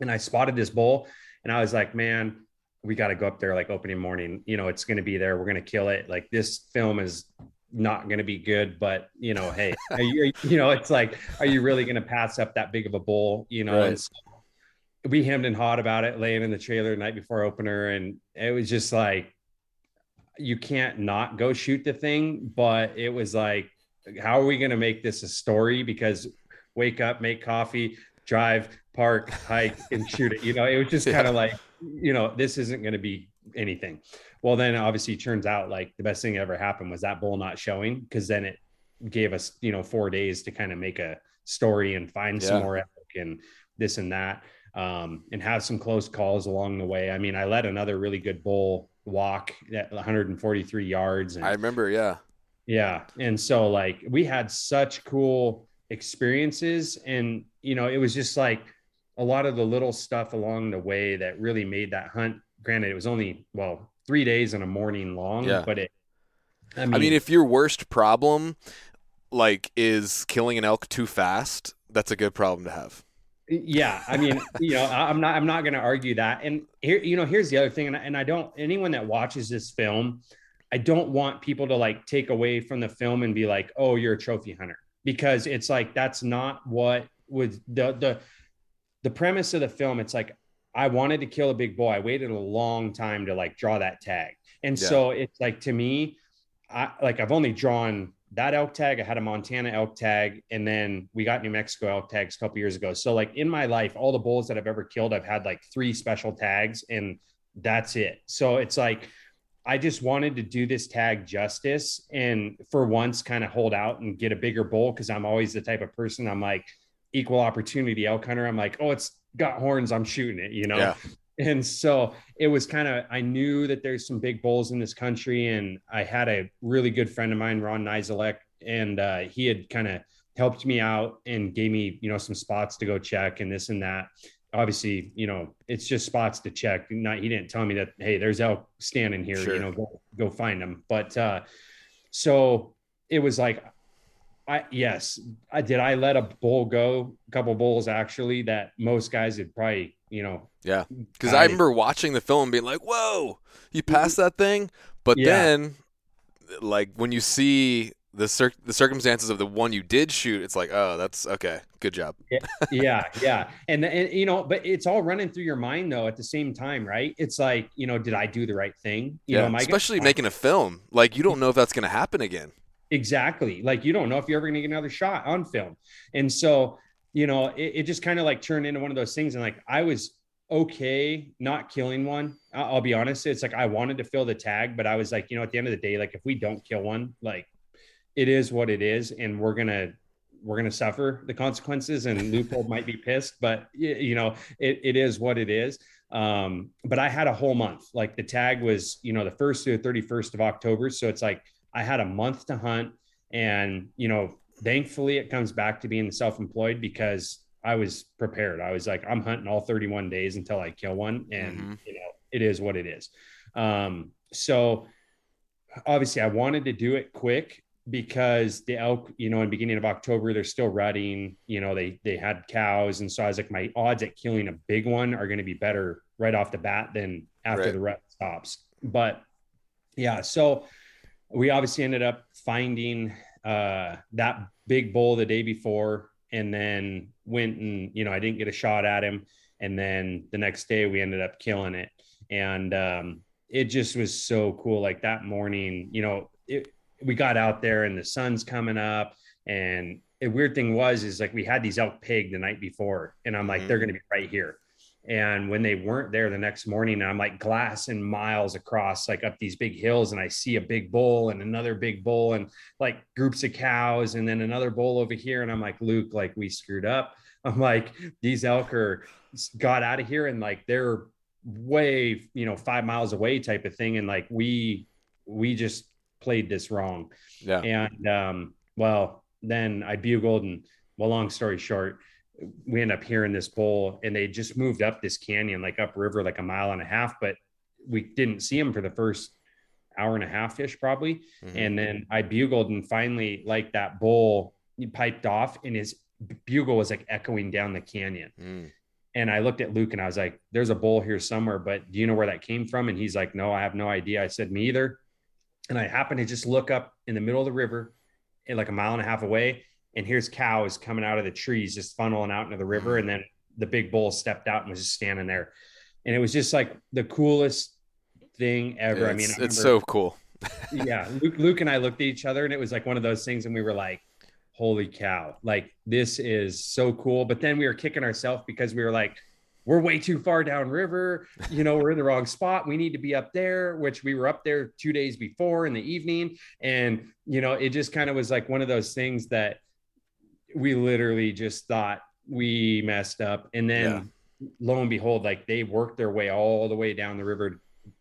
and i spotted this bull and i was like man we got to go up there like opening morning you know it's going to be there we're going to kill it like this film is not going to be good but you know hey are you, you know it's like are you really going to pass up that big of a bull you know Right. and so we hemmed and hawed about it laying in the trailer the night before opener and it was just like you can't not go shoot the thing but it was like how are we going to make this a story because wake up make coffee drive park hike and shoot it you know it was just Yeah. kind of like you know this isn't going to be anything well then obviously it turns out like the best thing that ever happened was that bull not showing because then it gave us you know four days to kind of make a story and find some more elk and this and that um, and have some close calls along the way. I mean, I let another really good bull walk at 143 yards. And I remember. Yeah, yeah. And so like we had such cool experiences and you know, it was just like a lot of the little stuff along the way that really made that hunt. Granted, it was only well, three days and a morning long, Yeah. but it I mean, I mean, if your worst problem like is killing an elk too fast, that's a good problem to have. yeah i mean you know i'm not i'm not going to argue that and here you know here's the other thing and I, and I don't anyone that watches this film i don't want people to like take away from the film and be like oh you're a trophy hunter because it's like that's not what was the the the premise of the film it's like i wanted to kill a big bull i waited a long time to like draw that tag. And Yeah. so it's like to me i like i've only drawn that elk tag. I had a montana elk tag and then we got new mexico elk tags a couple years ago. So like in my life all the bulls that i've ever killed i've had like three special tags and that's it. So it's like i just wanted to do this tag justice and for once kind of hold out and get a bigger bull because i'm always the type of person i'm like equal opportunity. Elk hunter i'm like oh it's got horns i'm shooting it you know? Yeah. and so it was kind of i knew that there's some big bulls in this country and i had a really good friend of mine ron Nizelek, and uh, he had kind of helped me out and gave me you know some spots to go check and this and that. Obviously you know it's just spots to check. Not he didn't tell me that hey there's elk standing here Sure. you know go, go find them but uh so it was like I yes, I did. I let a bull go, a couple bulls actually that most guys would probably, you know, Yeah, because I- remember watching the film and being like, "Whoa, you mm-hmm. passed that thing!" But Yeah. then like when you see the cir- the circumstances of the one you did shoot, it's like, oh, that's okay. Good job. yeah, yeah, and and you know, but it's all running through your mind though at the same time, right? It's like, you know, did I do the right thing? You yeah, know, especially making a film. Like you don't mm-hmm. know if that's going to happen again. Exactly. Like you don't know if you're ever going to get another shot on film, and so you know, it, it just kind of like turned into one of those things. And like I was okay not killing one. I'll be honest. It's like I wanted to fill the tag, but I was like, you know, at the end of the day, like if we don't kill one, like it is what it is, and we're gonna we're gonna suffer the consequences. And Leupold might be pissed, but you know, it, it is what it is. Um, but I had a whole month. Like the tag was, you know, the first to the thirty first of October, so it's like I had a month to hunt, and you know, thankfully it comes back to being self-employed because I was prepared. I was like, I'm hunting all 31 days until I kill one, and mm-hmm. you know, it is what it is. Um, so obviously, I wanted to do it quick because the elk, you know, in beginning of October, they're still rutting. You know, they they had cows, and so I was like, my odds at killing a big one are going to be better right off the bat than after right. the rut stops. But yeah, so we obviously ended up finding uh, that big bull the day before, and then went and you know I didn't get a shot at him, and then the next day we ended up killing it, and um, it just was so cool. Like that morning, you know, it, we got out there and the sun's coming up, and a weird thing was is like we had these elk pig the night before, and I'm like, mm-hmm. they're going to be right here. And when they weren't there the next morning, I'm like glass glassing miles across, like up these big hills, and I see a big bull and another big bull and like groups of cows, and then another bull over here. And I'm like, Luke, like we screwed up. I'm like, these elk are got out of here and like they're way, you know, five miles away type of thing. And like we we just played this wrong. Yeah. And um, well, then I bugled and well, long story short, we end up hearing this bull and they just moved up this canyon like upriver like a mile and a half but we didn't see him for the first hour and a half ish probably. Mm-hmm. and then i bugled and finally like that bull he piped off and his bugle was like echoing down the canyon. Mm. and i looked at luke and i was like there's a bull here somewhere but do you know where that came from? And he's like no i have no idea. I said me either. And i happened to just look up in the middle of the river and like a mile and a half away and here's cows coming out of the trees just funneling out into the river and then the big bull stepped out and was just standing there and it was just like the coolest thing ever yeah, i mean I it's so cool yeah luke, luke and i looked at each other and it was like one of those things and we were like holy cow like this is so cool but then we were kicking ourselves because we were like we're way too far downriver. You know, we're in the wrong spot. We need to be up there, which we were up there two days before in the evening. And, you know, it just kind of was like one of those things that we literally just thought we messed up. And then yeah. lo and behold, like they worked their way all the way down the river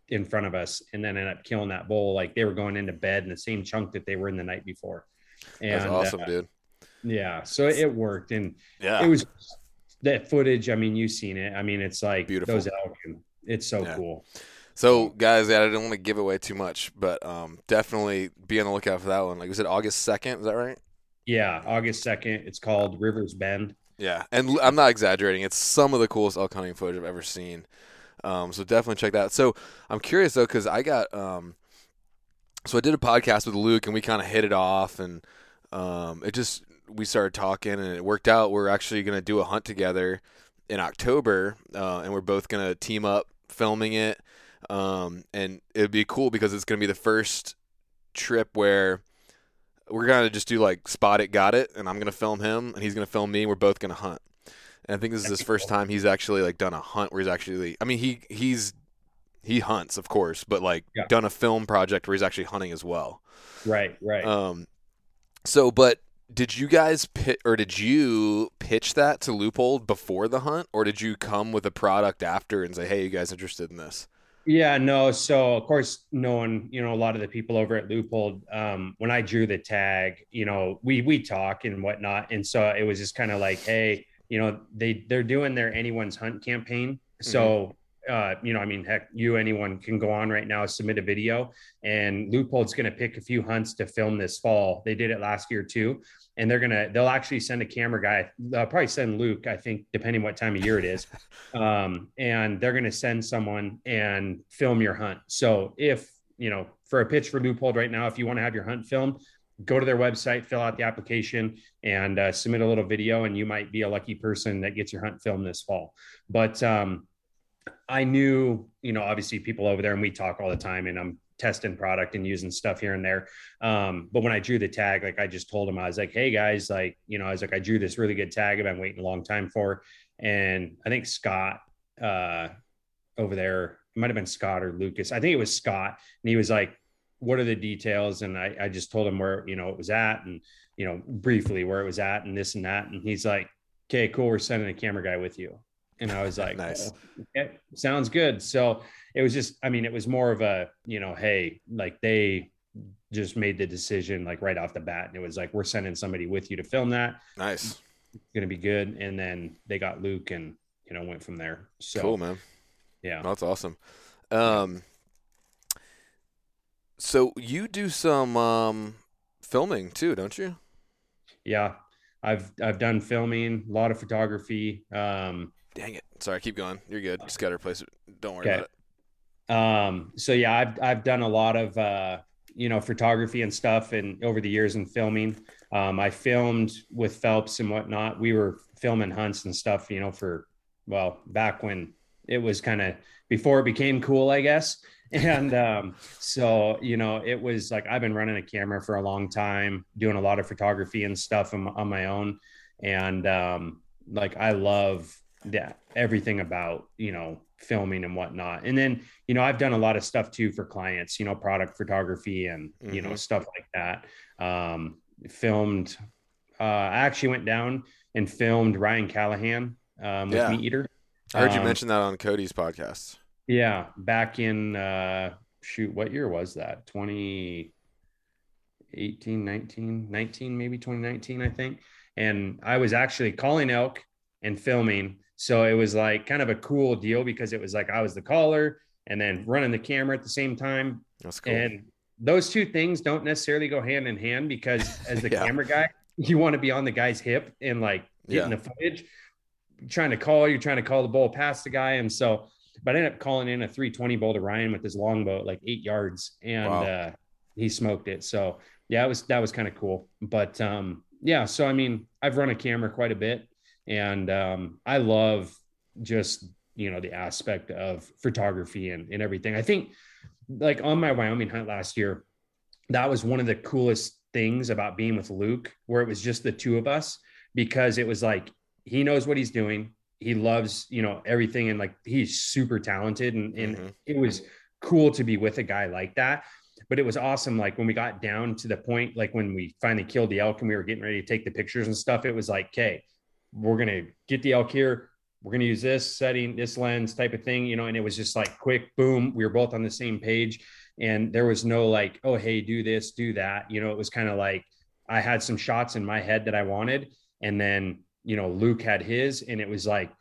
in front of us and then ended up killing that bull. Like they were going into bed in the same chunk that they were in the night before. And, That's awesome, uh, dude. Yeah. So it worked. And yeah, it was that footage. I mean, you've seen it. I mean, it's like Beautiful. those elk. It's so yeah. cool. So, guys, yeah, I don't want to give away too much, but um, definitely be on the lookout for that one. Like, was it August second? Is that right? Yeah, August 2nd. It's called Rivers Bend. Yeah, and I'm not exaggerating. It's some of the coolest elk hunting footage I've ever seen. Um, so definitely check that. So I'm curious though, because I got um, so I did a podcast with Luke, and we kind of hit it off, and um, it just we started talking, and it worked out. We're actually gonna do a hunt together in October, uh, and we're both gonna team up filming it. Um, and it'd be cool because it's gonna be the first trip where we're gonna just do like spot it, got it, and I'm gonna film him, and he's gonna film me. And we're both gonna hunt. And I think this is his first time he's actually like done a hunt where he's actually. I mean, he he's he hunts, of course, but like yeah. done a film project where he's actually hunting as well. Right, right. Um, so, but did you guys pit or did you pitch that to Leupold before the hunt, or did you come with a product after and say, "Hey, you guys interested in this"? Yeah, no. So of course, knowing you know a lot of the people over at Leupold, um, when I drew the tag, you know, we we talk and whatnot, and so it was just kind of like, hey, you know, they they're doing their anyone's hunt campaign, so. Uh, you know, I mean, heck, you anyone can go on right now, submit a video, and Leupold's going to pick a few hunts to film this fall. They did it last year too and they're gonna they'll actually send a camera guy they'll probably send luke i think depending what time of year it is um, and they're gonna send someone and film your hunt so if you know, for a pitch for Leupold right now, if you want to have your hunt filmed, go to their website, fill out the application, and uh, submit a little video, and you might be a lucky person that gets your hunt filmed this fall. But um, I knew, you know, obviously people over there, and we talk all the time, and I'm testing product and using stuff here and there. Um, but when I drew the tag, like I just told him, I was like, hey guys, like, you know, I was like, I drew this really good tag I've been waiting a long time for. And I think Scott uh, over there, it might have been Scott or Lucas. I think it was Scott. And he was like, what are the details? And I, I just told him where, you know, it was at and, you know, briefly where it was at and this and that. And he's like, okay, cool. We're sending a camera guy with you. And I was like, nice. Oh, okay, sounds good. So it was just, I mean, it was more of a, you know, hey, like they just made the decision like right off the bat. And it was like, we're sending somebody with you to film that. Nice. It's going to be good. And then they got Luke and, you know, went from there. So cool, man. Yeah. That's awesome. Um, so you do some um, filming too, don't you? Yeah. I've, I've done filming, a lot of photography. Um, Dang it. Sorry, keep going. You're good. Just got to replace it. Don't worry Okay. about it. Um, so yeah, I've I've done a lot of uh, you know photography and stuff, and over the years in filming, um, I filmed with Phelps and whatnot. We were filming hunts and stuff, you know, for well back when it was kind of before it became cool, I guess. And um, so you know, it was like I've been running a camera for a long time, doing a lot of photography and stuff on, on my own, and um, like I love that everything about you know filming and whatnot. And then, you know, I've done a lot of stuff too for clients, you know, product photography and, you know, Mhm. stuff like that. Um, filmed, uh, I actually went down and filmed Ryan Callaghan um, with Yeah. Meat Eater. I heard you Um, mention that on Cody's podcast. Yeah. Back in, uh, shoot, what year was that? 2018, 19, 19, maybe 2019, I think. And I was actually calling elk and filming. So it was like kind of a cool deal because it was like I was the caller and then running the camera at the same time. That's cool. And those two things don't necessarily go hand in hand because as the Yeah. camera guy, you want to be on the guy's hip and like getting Yeah. the footage. You're trying to call, you're trying to call the ball past the guy. And so, but I ended up calling in a 320 bull to Ryan with his longbow at like eight yards and Wow. uh, he smoked it. So yeah, it was, that was kind of cool. But um, yeah, so I mean, I've run a camera quite a bit and um, I love just, you know, the aspect of photography and, and everything. I think like on my Wyoming hunt last year, that was one of the coolest things about being with Luke, where it was just the two of us, because it was like he knows what he's doing. He loves, you know, everything, and like he's super talented, and, and Mhm. it was cool to be with a guy like that. But it was awesome, like when we got down to the point, like when we finally killed the elk and we were getting ready to take the pictures and stuff. It was like, okay, we're gonna get the elk here. We're gonna use this setting, this lens type of thing, you know. And it was just like quick, boom. We were both on the same page and there was no like oh hey do this do that you know it was kind of like i had some shots in my head that i wanted and then you know luke had his and it was like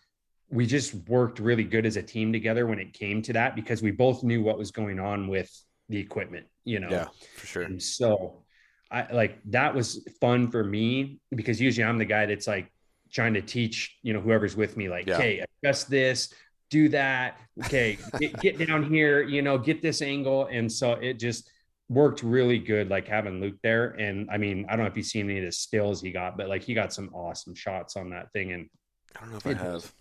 we just worked really good as a team together when it came to that because we both knew what was going on with the equipment you know Yeah, for sure. and so I like that was fun for me because usually I'm the guy that's like trying to teach, you know, whoever's with me, like, Yeah. okay, adjust this, do that. Okay, get, get down here, you know, get this angle. And so it just worked really good, like having Luke there. And I mean, I don't know if you've seen any of the stills he got, but like he got some awesome shots on that thing. And I don't know if I It- have.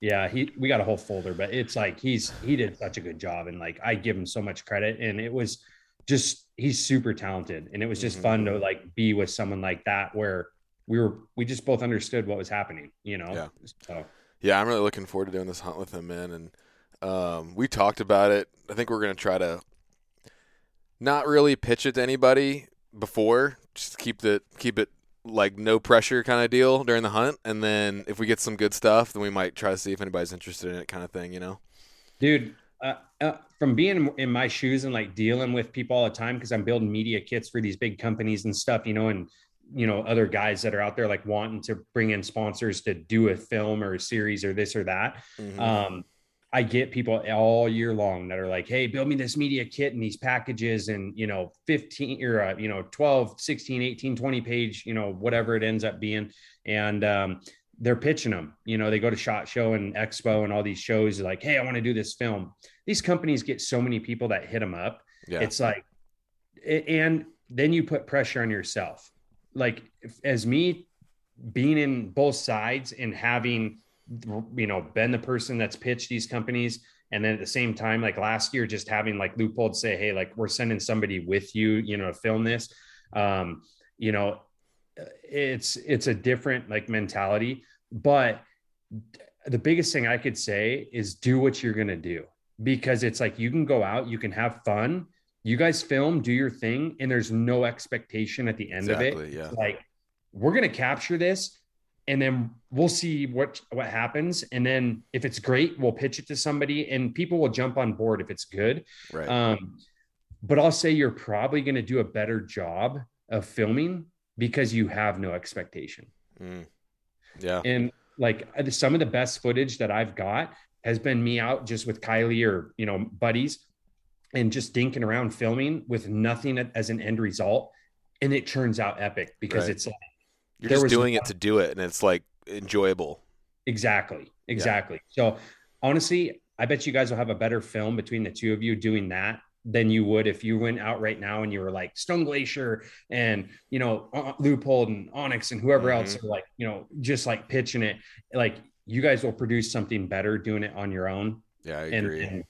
yeah, he we got a whole folder, but it's like he's he did such a good job, and like I give him so much credit, and it was just he's super talented, and it was just Mhm. fun to like be with someone like that where we were we just both understood what was happening, you know. Yeah. So Yeah, I'm really looking forward to doing this hunt with him, man. And um, we talked about it. I think we're gonna try to not really pitch it to anybody before. Just keep the keep it like no pressure kind of deal during the hunt, and then if we get some good stuff, then we might try to see if anybody's interested in it, kind of thing. You know? dude uh, uh, from being in my shoes and like dealing with people all the time because i'm building media kits for these big companies and stuff you know and you know other guys that are out there like wanting to bring in sponsors to do a film or a series or this or that Mhm. um i get people all year long that are like hey build me this media kit and these packages and you know 15 or uh, you know 12 16 18 20 page you know whatever it ends up being and um they're pitching them. You know, they go to Shot Show and Expo and all these shows. Like, hey, I want to do this film. These companies get so many people that hit them up. Yeah. It's like, and then you put pressure on yourself. Like, as me being in both sides and having, you know, been the person that's pitched these companies. And then at the same time, like last year, just having like Leupold say, hey, like we're sending somebody with you, you know, to film this. Um, you know, it's it's a different like mentality but the biggest thing i could say is do what you're going to do because it's like you can go out you can have fun you guys film do your thing and there's no expectation at the end exactly, of it yeah. like we're going to capture this and then we'll see what what happens and then if it's great we'll pitch it to somebody and people will jump on board if it's good right um but i'll say you're probably going to do a better job of filming because you have no expectation. Mm. Yeah. And like uh, some of the best footage that I've got has been me out just with Kylie or, you know, buddies and just dinking around filming with nothing as an end result. And it turns out epic because right. it's like, you're just doing it to do it and it's like enjoyable. Exactly. Exactly. Yeah. So honestly, I bet you guys will have a better film between the two of you doing that than you would if you went out right now and you were like Stone Glacier and you know Leupold and onX and whoever mm-hmm. else are like you know just like pitching it like you guys will produce something better doing it on your own. Yeah, I agree. And, and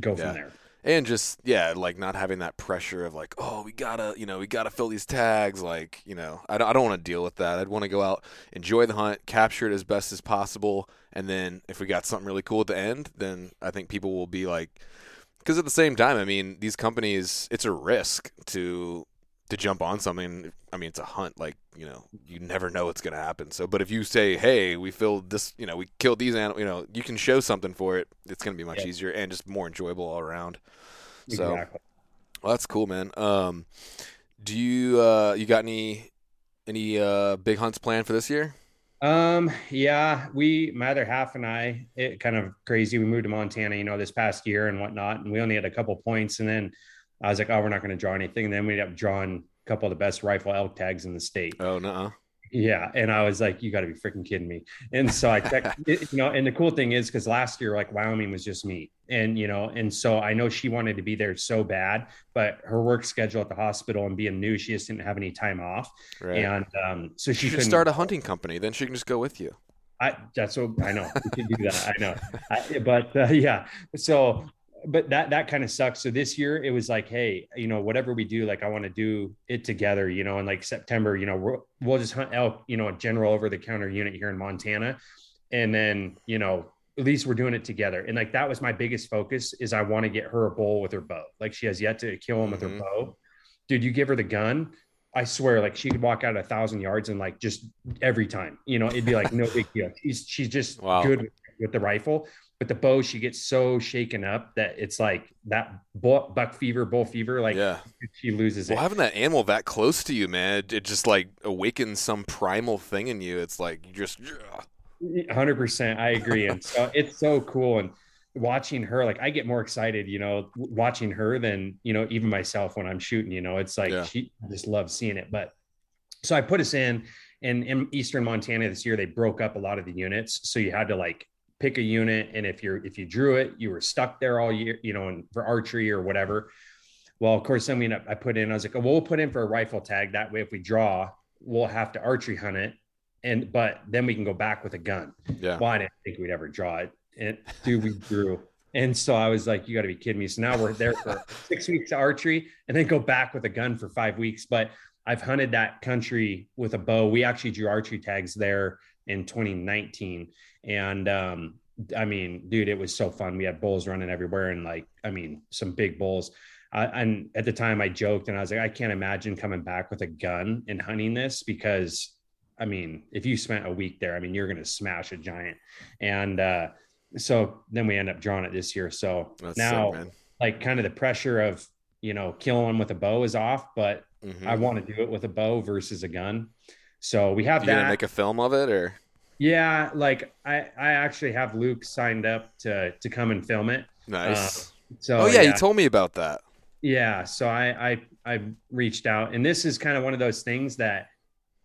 go yeah. from there. And just yeah, like not having that pressure of like, oh, we gotta, you know, we gotta fill these tags. Like, you know, I don't, I don't want to deal with that. I'd want to go out, enjoy the hunt, capture it as best as possible, and then if we got something really cool at the end, then I think people will be like, because at the same time, I mean, these companies, it's a risk to to jump on something. I mean, it's a hunt. Like you know, you never know what's going to happen. So, but if you say, "Hey, we filled this," you know, we killed these animals. You know, you can show something for it. It's going to be much yeah. easier and just more enjoyable all around. So, exactly. well, that's cool, man. Um, do you uh, you got any any uh, big hunts planned for this year? Um, yeah, we, my other half and I, it kind of crazy. We moved to Montana, you know, this past year and whatnot, and we only had a couple points. And then I was like, oh, we're not going to draw anything. And then we ended up drawing a couple of the best rifle elk tags in the state. Oh, no. Yeah. And I was like, you got to be freaking kidding me. And so I checked, you know, and the cool thing is because last year, like Wyoming was just me. And, you know, and so I know she wanted to be there so bad, but her work schedule at the hospital and being new, she just didn't have any time off. Right. And um, so she, she should start a hunting company. Then she can just go with you. I that's what I know. We can do that. I know. I, but uh, yeah, so but that that kind of sucks. So this year it was like, hey, you know, whatever we do, like I want to do it together, you know, and like September, you know, we'll, we'll just hunt elk, you know, a general over the counter unit here in Montana. And then, you know, at least we're doing it together. And like that was my biggest focus is I want to get her a bull with her bow. Like she has yet to kill him mm-hmm. with her mm-hmm. bow. Dude, you give her the gun. I swear, like she could walk out a thousand yards and like just every time, you know, it'd be like no big deal. She's she's just wow. good with, with the rifle with the bow, she gets so shaken up that it's like that buck fever, bull fever. Like yeah. she loses it. well, it. having that animal that close to you, man, it, it just like awakens some primal thing in you. It's like you just. Hundred percent, I agree, and so it's so cool and watching her. Like I get more excited, you know, watching her than you know even myself when I'm shooting. You know, it's like yeah. she I just loves seeing it. But so I put us in, and in eastern Montana this year they broke up a lot of the units, so you had to like pick a unit and if you're if you drew it you were stuck there all year you know and for archery or whatever. Well of course then we i put in i was like well, we'll put in for a rifle tag. That way if we draw we'll have to archery hunt it. And but then we can go back with a gun. Yeah. Well i didn't think we'd ever draw it. And dude we drew. And so i was like you got to be kidding me. So now we're there for six weeks of archery and then go back with a gun for five weeks. But i've hunted that country with a bow. We actually drew archery tags there in 2019 and um, I mean, dude, it was so fun. We had bulls running everywhere, and like, I mean, some big bulls. Uh, and at the time, I joked and I was like, I can't imagine coming back with a gun and hunting this because, I mean, if you spent a week there, I mean, you're going to smash a giant. And uh, so then we end up drawing it this year. So That's now, sick, like, kind of the pressure of you know killing them with a bow is off, but mm-hmm. I want to do it with a bow versus a gun. So we have you that. Gonna make a film of it, or yeah, like I I actually have Luke signed up to to come and film it. Nice. Uh, so oh yeah, yeah, you told me about that. Yeah, so I I I reached out, and this is kind of one of those things that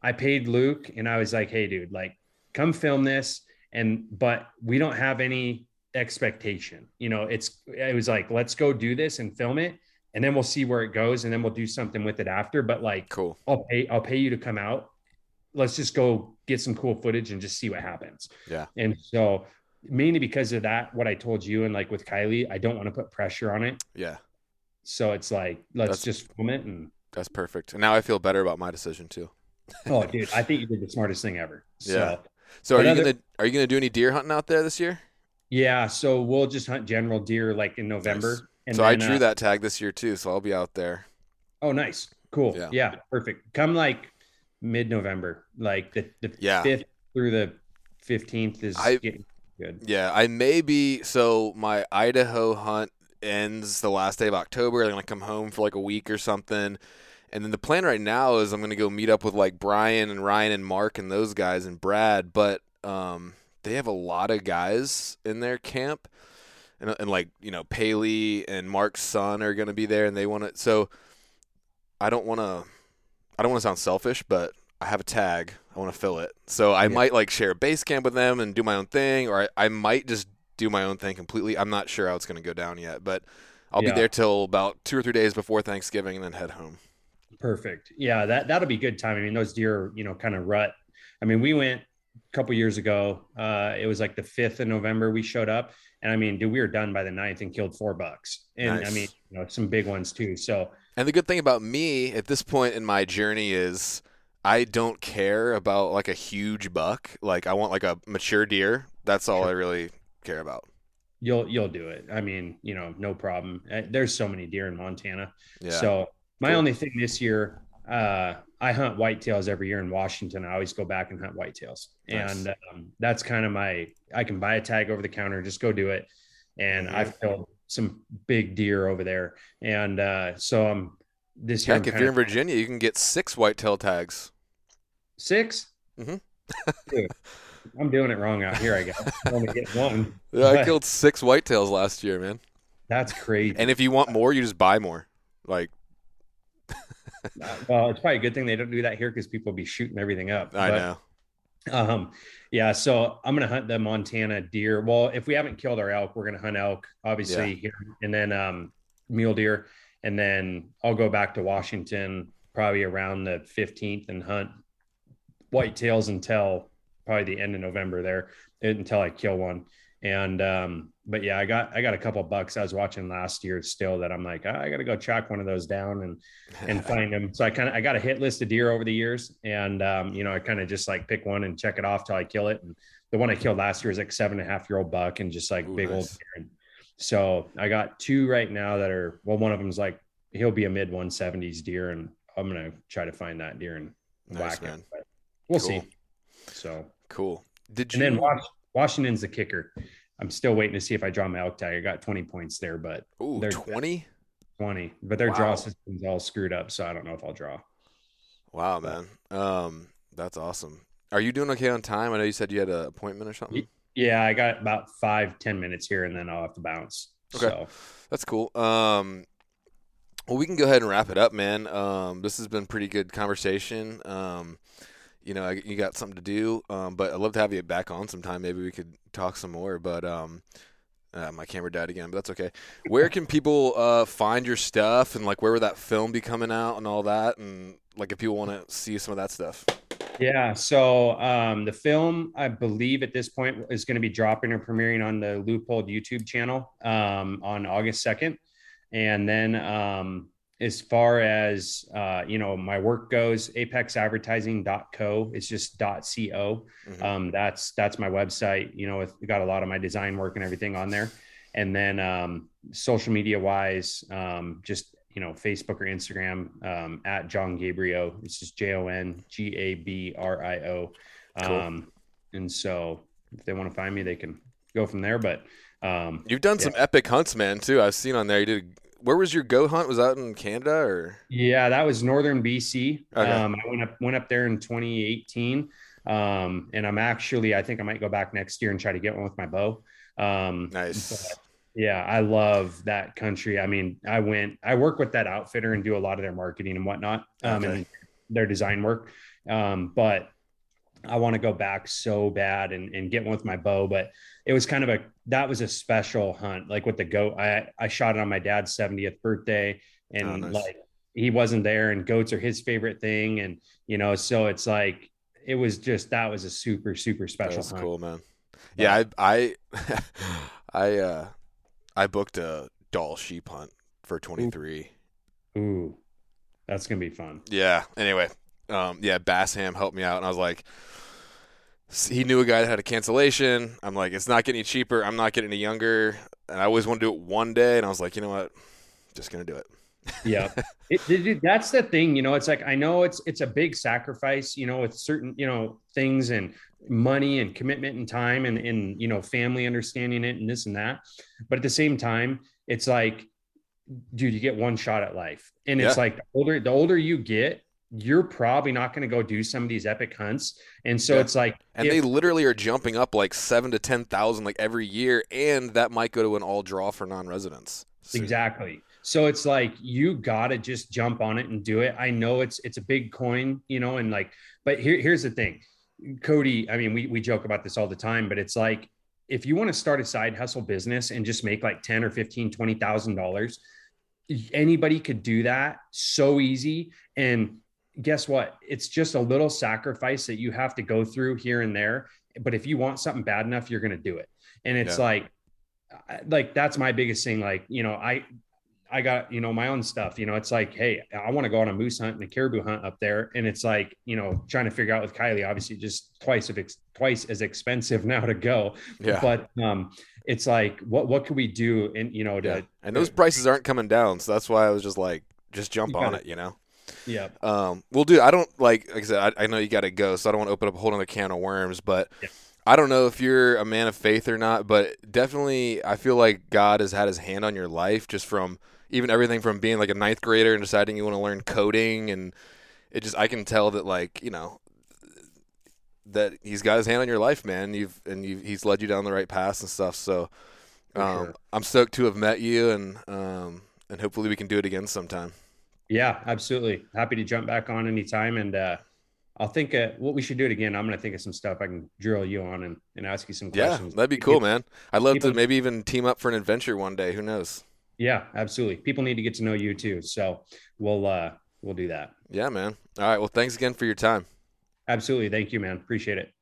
I paid Luke, and I was like, hey, dude, like come film this. And, but we don't have any expectation. You know, it's, it was like, let's go do this and film it. And then we'll see where it goes. And then we'll do something with it after. But like, Cool. I'll pay, I'll pay you to come out. Let's just go get some cool footage and just see what happens. Yeah. And so mainly because of that, what I told you and like with Kylie, I don't want to put pressure on it. Yeah. So it's like, let's That's- just film it. And That's perfect. And now I feel better about my decision too. oh, dude, I think you did the smartest thing ever. So, Yeah. So are you gonna are you gonna do any deer hunting out there this year? Yeah. So we'll just hunt general deer like in November. Nice. And so I drew uh, that tag this year too, so I'll be out there. Oh, nice. Cool. Yeah. Yeah. Perfect. Come like mid November, like the, the Yeah. 5th through the 15th is I- getting good. Yeah, I may be. So my Idaho hunt ends the last day of October. I'm gonna come home for like a week or something, and then the plan right now is I'm gonna go meet up with like Brian and Ryan and Mark and those guys and Brad. But um, they have a lot of guys in their camp, and, and like you know Paley and Mark's son are gonna be there, and they want to. So I don't want to. I don't want to sound selfish, but I have a tag. I want to fill it. So I Yeah. might like share a base camp with them and do my own thing, or I, I might just do my own thing completely. I'm not sure how it's going to go down yet, but I'll Yeah. be there till about two or three days before Thanksgiving and then head home. Perfect. Yeah, that that'll be good time. I mean, those deer, you know, kind of rut. I mean, we went a couple years ago. Uh, it was like the fifth of November we showed up, and I mean, dude, we were done by the ninth and killed four bucks, and I mean, you know, some big ones too. So And the good thing about me at this point in my journey is I don't care about like a huge buck. Like I want like a mature deer. That's all Sure. I really care about. you'll you'll do it. I mean, you know, no problem. Uh, There's so many deer in Montana. Yeah. So my Cool. only thing this year, uh, I hunt whitetails every year in Washington. I always go back and hunt whitetails, Nice. and um, that's kind of my. I can buy a tag over the counter, just go do it, and Mhm. I've killed some big deer over there, and uh, so I'm this year. Heck, if you're in Virginia, you can get six whitetail tags. 6 Mhm. Dude, I'm doing it wrong out here. I guess I only get one. Yeah, I killed six whitetails last year, man. That's crazy. And if you want more, you just buy more. Like well, it's probably a good thing they don't do that here because people will be shooting everything up. I But, know. Um, yeah, so I'm gonna hunt the Montana deer. Well, if we haven't killed our elk, we're gonna hunt elk, obviously here, and then um, mule deer, and then I'll go back to Washington probably around the 15th and hunt whitetails until probably the end of November there until I kill one. And um, but yeah, I got I got a couple bucks I was watching last year still that I'm like, "Ah, I gotta go track one of those down and and find them. So I kind of I got a hit list of deer over the years, and um, you know I kind of just like pick one and check it off till I kill it. And the one I killed last year is like seven and a half year old buck and just like Ooh, big old deer. So I got two right now that are well, one of them's like he'll be a mid 170s deer, and I'm gonna try to find that deer and Nice, whack man. it. But we'll Cool. see. So Cool. Did you? and then Wash, Washington's the kicker. I'm still waiting to see if I draw my elk tag. I got 20 points there, but Ooh, they're- twenty. 20. But their Wow. draw system's all screwed up, so I don't know if I'll draw. Wow, man. Um, that's awesome. Are you doing okay on time? I know you said you had an appointment or something. Yeah, I got about five, ten minutes here, and then I'll have to bounce. Okay. So That's cool. Um, well, we can go ahead and wrap it up, man. Um, this has been pretty good conversation. Um, you know, you got something to do, um, but I'd love to have you back on sometime. Maybe we could talk some more. But um, uh, my camera died again, but that's okay. Where can people uh, find your stuff and like where would that film be coming out and all that? And like if people want to see some of that stuff. yeah, so um, the film, I believe at this point is going to be dropping or premiering on the Leupold YouTube channel um, on August 2nd. And then um, as far as uh, you know, my work goes, apexadvertising.co. It's just .co. Mhm. um, that's that's my website you know it's got a lot of my design work and everything on there and then um, social media wise um, just you know facebook or instagram um, at jon gabrio it's just j-o-n-g-a-b-r-i-o Cool. um, and so if they want to find me they can go from there but um, You've done some epic hunts, man. Too. I've seen on there. You did. Where was your goat hunt? Was that in Canada or? Yeah, that was northern BC. Okay. Um, I went up went up there in 2018, um, and I'm actually I think I might go back next year and try to get one with my bow. Um, Nice. yeah, I love that country. I mean, I went I work with that outfitter and do a lot of their marketing and whatnot, um, Okay. and their design work. Um, but I want to go back so bad and, and get one with my bow, but it was kind of a that was a special hunt. Like with the goat, I I shot it on my dad's 70th birthday, and oh, nice. like he wasn't there, and goats are his favorite thing, and you know, so it's like it was just that was a super super special. That's cool, man. Yeah, I I I uh I booked a Dall sheep hunt for 23. Ooh. Ooh. That's going to be fun. Yeah. Anyway, um, yeah, Bassham helped me out, and I was like, he knew a guy that had a cancellation. I'm like, it's not getting any cheaper. I'm not getting any younger. And I always want to do it one day. And I was like, you know what? Just going to do it. yeah. It, it, that's the thing, you know, it's like, I know it's, it's a big sacrifice, you know, with certain, you know, things and money and commitment and time and, and, you know, family understanding it and this and that. But at the same time, it's like, dude, you get one shot at life. And it's yeah. like the older, the older you get, you're probably not going to go do some of these epic hunts. And so yeah. it's like, and if, they literally are jumping up like seven to 10,000 like every year. And that might go to an all draw for non residents. Exactly. So it's like, you got to just jump on it and do it. I know it's, it's a big coin, you know, and like, but here, here's the thing, Cody. I mean, we, we joke about this all the time, but it's like, if you want to start a side hustle business and just make like 10 or 15, $20,000, anybody could do that so easy. And guess what? It's just a little sacrifice that you have to go through here and there. But if you want something bad enough, you're going to do it. And it's yeah. like, like that's my biggest thing. Like, you know, I, I got, you know, my own stuff, you know, it's like, Hey, I want to go on a moose hunt and a caribou hunt up there. And it's like, you know, trying to figure out with Kylie, obviously just twice of ex- twice as expensive now to go. Yeah. But, um, it's like, what, what could we do? And, you know, to, yeah. and those prices aren't coming down. So that's why I was just like, just jump on it, you know? Yeah. Um, well, dude, I don't like, like I said, I, I know you got to go, so I don't want to open up a whole other can of worms, but yeah. I don't know if you're a man of faith or not, but definitely I feel like God has had his hand on your life just from even everything from being like a ninth grader and deciding you want to learn coding. And it just, I can tell that like, you know, that he's got his hand on your life, man. You've, and you've, he's led you down the right path and stuff. So, um, sure. I'm stoked to have met you and, um, and hopefully we can do it again sometime. Yeah, absolutely. Happy to jump back on anytime. And uh, I'll think uh, what we should do it again. I'm going to think of some stuff I can drill you on and, and ask you some questions. Yeah, that'd be cool, man. I'd love people, to maybe even team up for an adventure one day. Who knows? Yeah, absolutely. People need to get to know you too. So we'll, uh, we'll do that. Yeah, man. All right. Well, thanks again for your time. Absolutely. Thank you, man. Appreciate it.